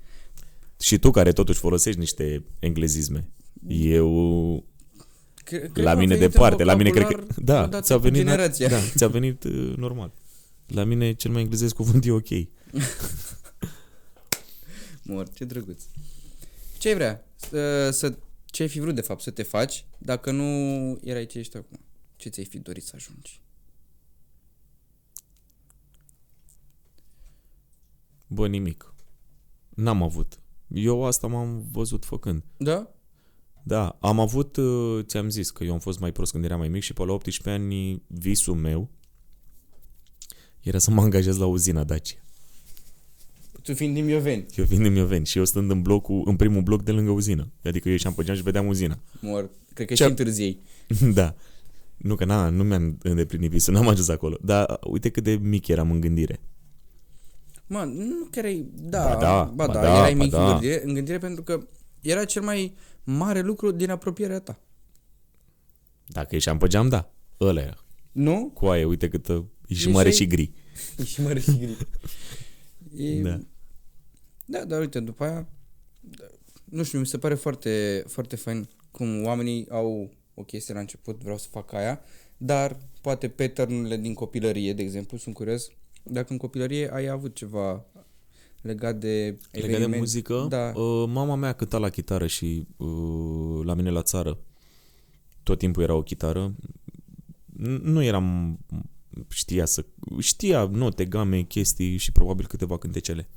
Și tu care totuși folosești niște englezisme. Eu Cre- cred la că a mine venit în departe, la mine cred că... vocabular Da, odată ți-a cu venit, generația. da, ți-a venit uh, normal. La mine cel mai englezesc cuvânt e ok. Mor, ce drăguț. Ce ai vrea? Să, să, ce ai fi vrut de fapt să te faci dacă nu erai ce ești acum? Ce ți-ai fi dorit să ajungi? Bă, nimic. N-am avut. Eu asta m-am văzut făcând. Da? Da, am avut, uh, ți-am zis că eu am fost mai prost când eram mai mic și pe la 18 ani visul meu era să mă angajez la uzina Dacia. Tu fiind din Mioveni. Eu vin din Mioveni și eu stând în blocul, în primul bloc de lângă uzină. Adică eu ieșeam pe geam și vedeam uzina. Mor, cred că Ce- și întârziei. da. Nu că na, nu mi-am îndeplinit visul, n-am ajuns acolo. Dar uite cât de mic eram în gândire. Mă, nu chiar ai... Da, Ba da, ba ba da, da, erai ba mic da. în, gândire, în gândire pentru că era cel mai mare lucru din apropierea ta. Dacă ieșeam pe geam, da. Ăla era. Nu? Cu aia, uite cât uh, e și Ieșeai- mare și gri. E și mare și gri. E... Da. Da, dar uite, după aia, da, nu știu, mi se pare foarte, foarte fain cum oamenii au o chestie la început, vreau să fac aia, dar poate pattern din copilărie, de exemplu, sunt curios, dacă în copilărie ai avut ceva legat de Legat de eveniment- muzică, Da. uh, mama mea cânta la chitară și uh, la mine la țară tot timpul era o chitară. N- Nu eram știa să știa note, game, chestii și probabil câteva cântecele.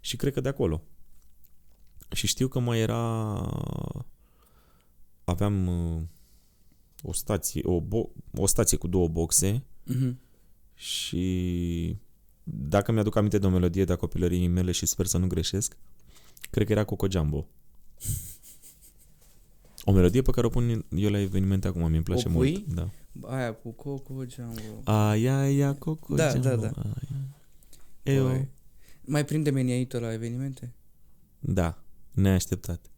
Și cred că de acolo. Și știu că mai era aveam uh, o stație, o, bo- o stație cu două boxe Mhm. Și dacă mi-aduc aminte de o melodie de a copilăriei mele și sper să nu greșesc, cred că era Coco Jumbo. O melodie pe care o pun eu la evenimente acum, mi-mi place O pui? mult. Da. Aia cu Coco Jumbo. Aia, aia, Coco Da, Jumbo. da, da. Aia. Eu, Băi. Mai prinde meniaită la evenimente? Da, neașteptat.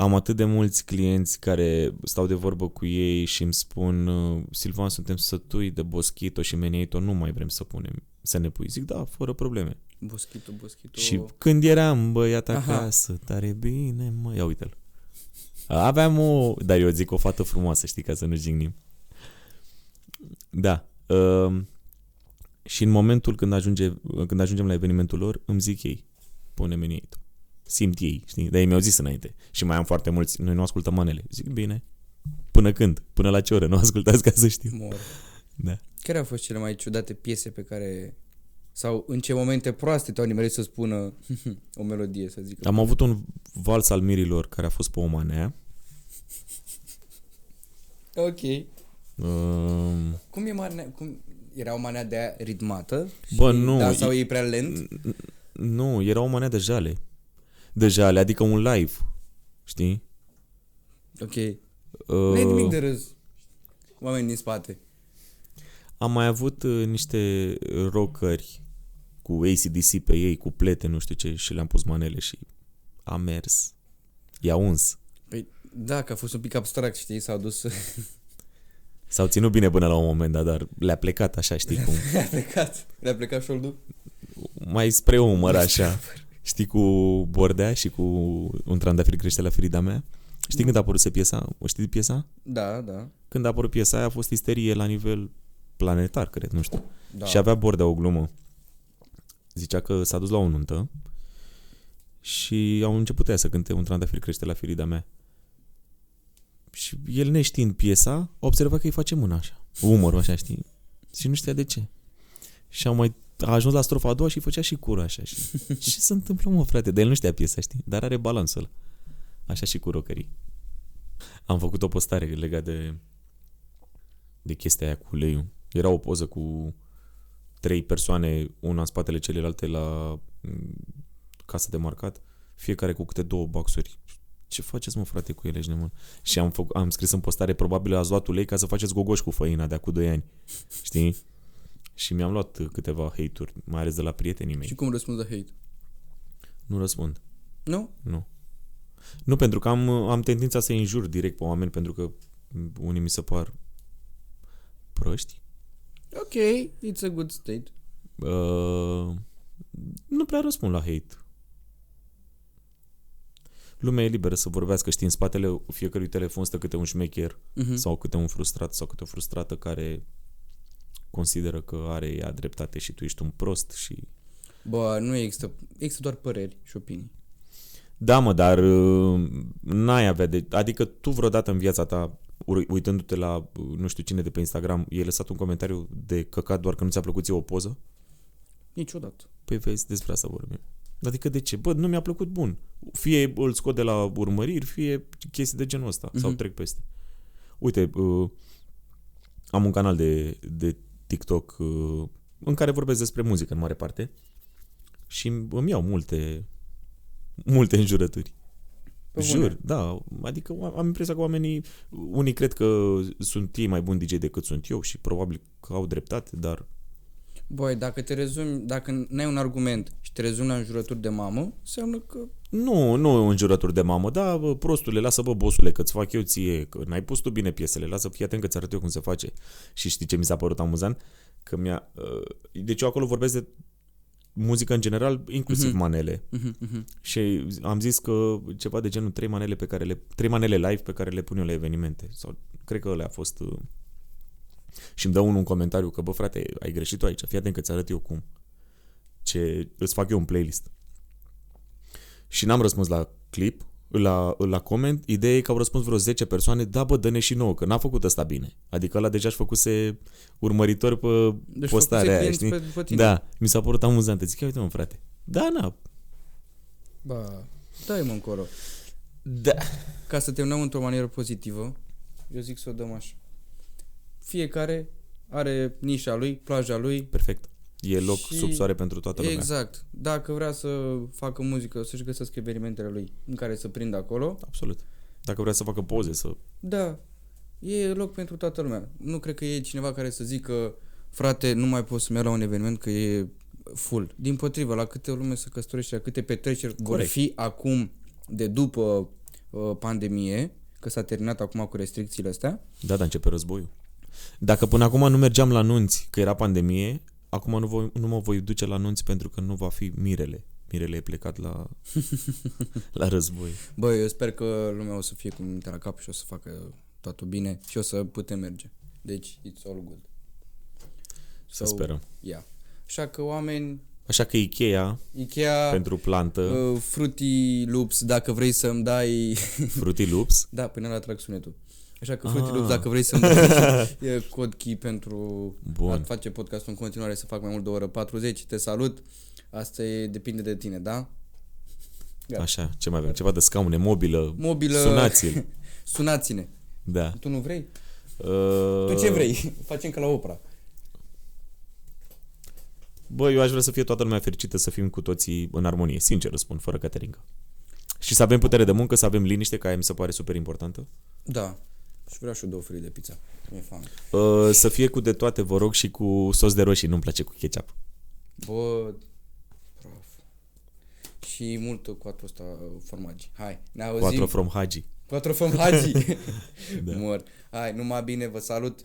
Am atât de mulți clienți care stau de vorbă cu ei și îmi spun uh, Silvan, suntem sătui de Boschito și Meneito, nu mai vrem să punem, să ne pui. Zic, da, fără probleme. Boschito, Boschito. Și când eram băiat Aha. acasă, tare bine, mă, ia uite-l. Aveam o, dar eu zic o fată frumoasă, știi, ca să nu jignim. Da. Um, și în momentul când, ajunge, când ajungem la evenimentul lor, îmi zic ei, pune meniaitul. Simt ei, știi? Dar ei mi-au zis înainte. Și mai am foarte mulți, noi nu ascultăm manele. Zic, bine. Până când? Până la ce oră? Nu ascultați ca să știu. Mor. Da. Care au fost cele mai ciudate piese pe care sau în ce momente proaste te-au nimerit să spună o melodie, să zic. Am avut un vals al mirilor care a fost pe o manea. Ok. Um, Cum e manea, cum era o manea de aia ritmată? Bă, Și- nu, Da, e- sau e prea lent? Nu, era o manea de jale. De jale, adică un live. Știi? Ok. Uh, Nu e nimic de râs. Oameni din spate. Am mai avut uh, niște rockeri cu ACDC pe ei, cu plete, nu știu ce, și le-am pus manele și a mers. I-a uns. Păi, da, că a fost un pic abstract, știi, s-au dus... S-au ținut bine până la un moment dat, dar le-a plecat așa, știi cum? Le-a plecat. Le-a plecat șoldul? Mai spre umăr așa. Știi cu bordea și cu un trandafir crește la firida mea? Știi când a apărut piesa? O știi piesa? Da, da. Când a apărut piesa aia a fost isterie la nivel planetar, cred, nu știu. da. Și avea bordea o glumă. Zicea că s-a dus la o nuntă și au început ea să cânte un trandafir crește la firida mea. Și el neștiind piesa, a observat că îi face mâna așa, umărul așa, știi? Și nu știa de ce. Și a mai a ajuns la strofa a doua și îi făcea și cură așa. Și, ce se întâmplă, mă, frate? Dar el nu știa piesa, știi? Dar are balansul ăla. Așa și cu rockerii. Am făcut o postare legat de de chestia aia cu uleiul. Era o poză cu trei persoane, una în spatele celelalte la mm, casa de marcat, fiecare cu câte două boxuri. Ce faceți, mă, frate, cu ele, ești nemân? Și am, făc, am scris în postare, probabil ați luat ulei ca să faceți gogoși cu făina de acum 2 ani. Știi? Și mi-am luat câteva hate-uri, mai ales de la prietenii mei. Și cum răspunzi la hate? Nu răspund. Nu? Nu. Nu, pentru că am, am tendința să injur direct pe oameni, pentru că unii mi se par proști. Ok, it's a good state. Uh, nu prea răspund la hate. Lumea e liberă să vorbească, știi, în spatele fiecărui telefon stă câte un șmecher Mhm. sau câte un frustrat sau câte o frustrată care consideră că are ea dreptate și tu ești un prost și... Bă, nu există, există doar păreri și opinii. Da, mă, dar uh, n-ai avea de... Adică tu vreodată în viața ta, ur- uitându-te la uh, nu știu cine de pe Instagram, i-ai lăsat un comentariu de căcat doar că nu ți-a plăcut ție o poză? Niciodată. Păi vezi, despre asta vorbim. Adică de ce? Bă, nu mi-a plăcut bun. Fie îl scot de la urmăriri, fie chestii de genul ăsta. Mm-hmm. Sau Mhm. trec peste. Uite, uh, am un canal de, de TikTok uh, în care vorbesc despre muzică în mare parte și îmi iau multe multe înjurături. Pe Jur, bune. da. Adică am impresia că oamenii, unii cred că sunt ei mai buni DJ decât sunt eu și probabil că au dreptate, dar Băi, dacă te rezumi, dacă n-ai un argument și te rezumi la înjurături de mamă, înseamnă că Nu, nu înjurături de mamă, da, bă, prostule, lasă bă, bosule, că-ți fac eu ție, că n-ai pus tu bine piesele, lasă, fii atent că-ți arăt eu cum se face. Și știi ce mi s-a părut amuzant? Că mi-a... Uh, deci eu acolo vorbesc de muzică în general, inclusiv Mhm. manele. Mhm, mhm. Și am zis că ceva de genul trei manele pe care le... Trei manele live pe care le pun eu la evenimente. Sau cred că ăla a fost... Uh, și îmi dă unul un comentariu că, bă, frate, ai greșit tu aici, fii atent că ți arăt eu cum. Ce îți fac eu un playlist. Și n-am răspuns la clip, la, la coment. Ideea e că au răspuns vreo 10 persoane, da, bă, dă-ne și nouă, că n-a făcut ăsta bine. Adică ăla deja își făcuse urmăritori pe Deci postarea aia, făcuse știi? clienți pe, după tine. Da, mi s-a părut amuzant. Zic, ia uite mă, frate. Da, na. Ba, dai mă încolo. Da. Ca să terminăm într-o manieră pozitivă, eu zic să o dăm așa. Fiecare are nișa lui, plaja lui. Perfect. E loc Și- sub soare pentru toată lumea. Exact. Dacă vrea să facă muzică, să-și găsească evenimentele lui în care să prindă acolo, Absolut. Dacă vrea să facă poze, să... da, e loc pentru toată lumea. Nu cred că e cineva care să zică frate, nu mai pot să merg la un eveniment că e full. Din potrivă, la câte lume se căsătorește, la câte petreceri vor Corect. fi acum de după uh, pandemie, că s-a terminat acum cu restricțiile astea. Da, da, începe războiul. Dacă până acum nu mergeam la nunți, că era pandemie, acum nu, voi, nu mă voi duce la nunți pentru că nu va fi mirele. Mirele e plecat la, la război. Bă, eu sper că lumea o să fie cu mintea la cap și o să facă totul bine și o să putem merge. Deci, it's all good. Să So, sperăm. Yeah. Așa că oameni, Așa că Ikea, Ikea, pentru plantă, uh, Fruity Loops, dacă vrei să-mi dai... Fruity Loops, da, până la trag sunetul. Așa că Fruity Ah. Loops, dacă vrei să-mi dai e, cod key pentru Bun. a face podcastul în continuare să fac mai mult de o oră 40, te salut. Asta e, depinde de tine, da? Gata. așa, ce mai avem? Ceva de scaune, mobilă, Mobilă... sunați-l. Sunați-ne. Da. Tu nu vrei? Uh, Tu ce vrei? Facem ca la opera. Bă, eu aș vrea să fie toată lumea fericită, să fim cu toții în armonie, sincer răspund, fără caterincă. Și să avem putere de muncă, să avem liniște, care mi se pare super importantă. Da. Și vreau și eu două felii de pizza. Mi-e foame. Uh, să fie cu de toate, vă rog, și cu sos de roșii, nu-mi place cu ketchup. Bă, prof. Și mult cu atât ăsta formagi. Hai, ne auzim. Quattro from Hagi. Quattro from Hagi. Da. Mor. Hai, numai bine, vă salut.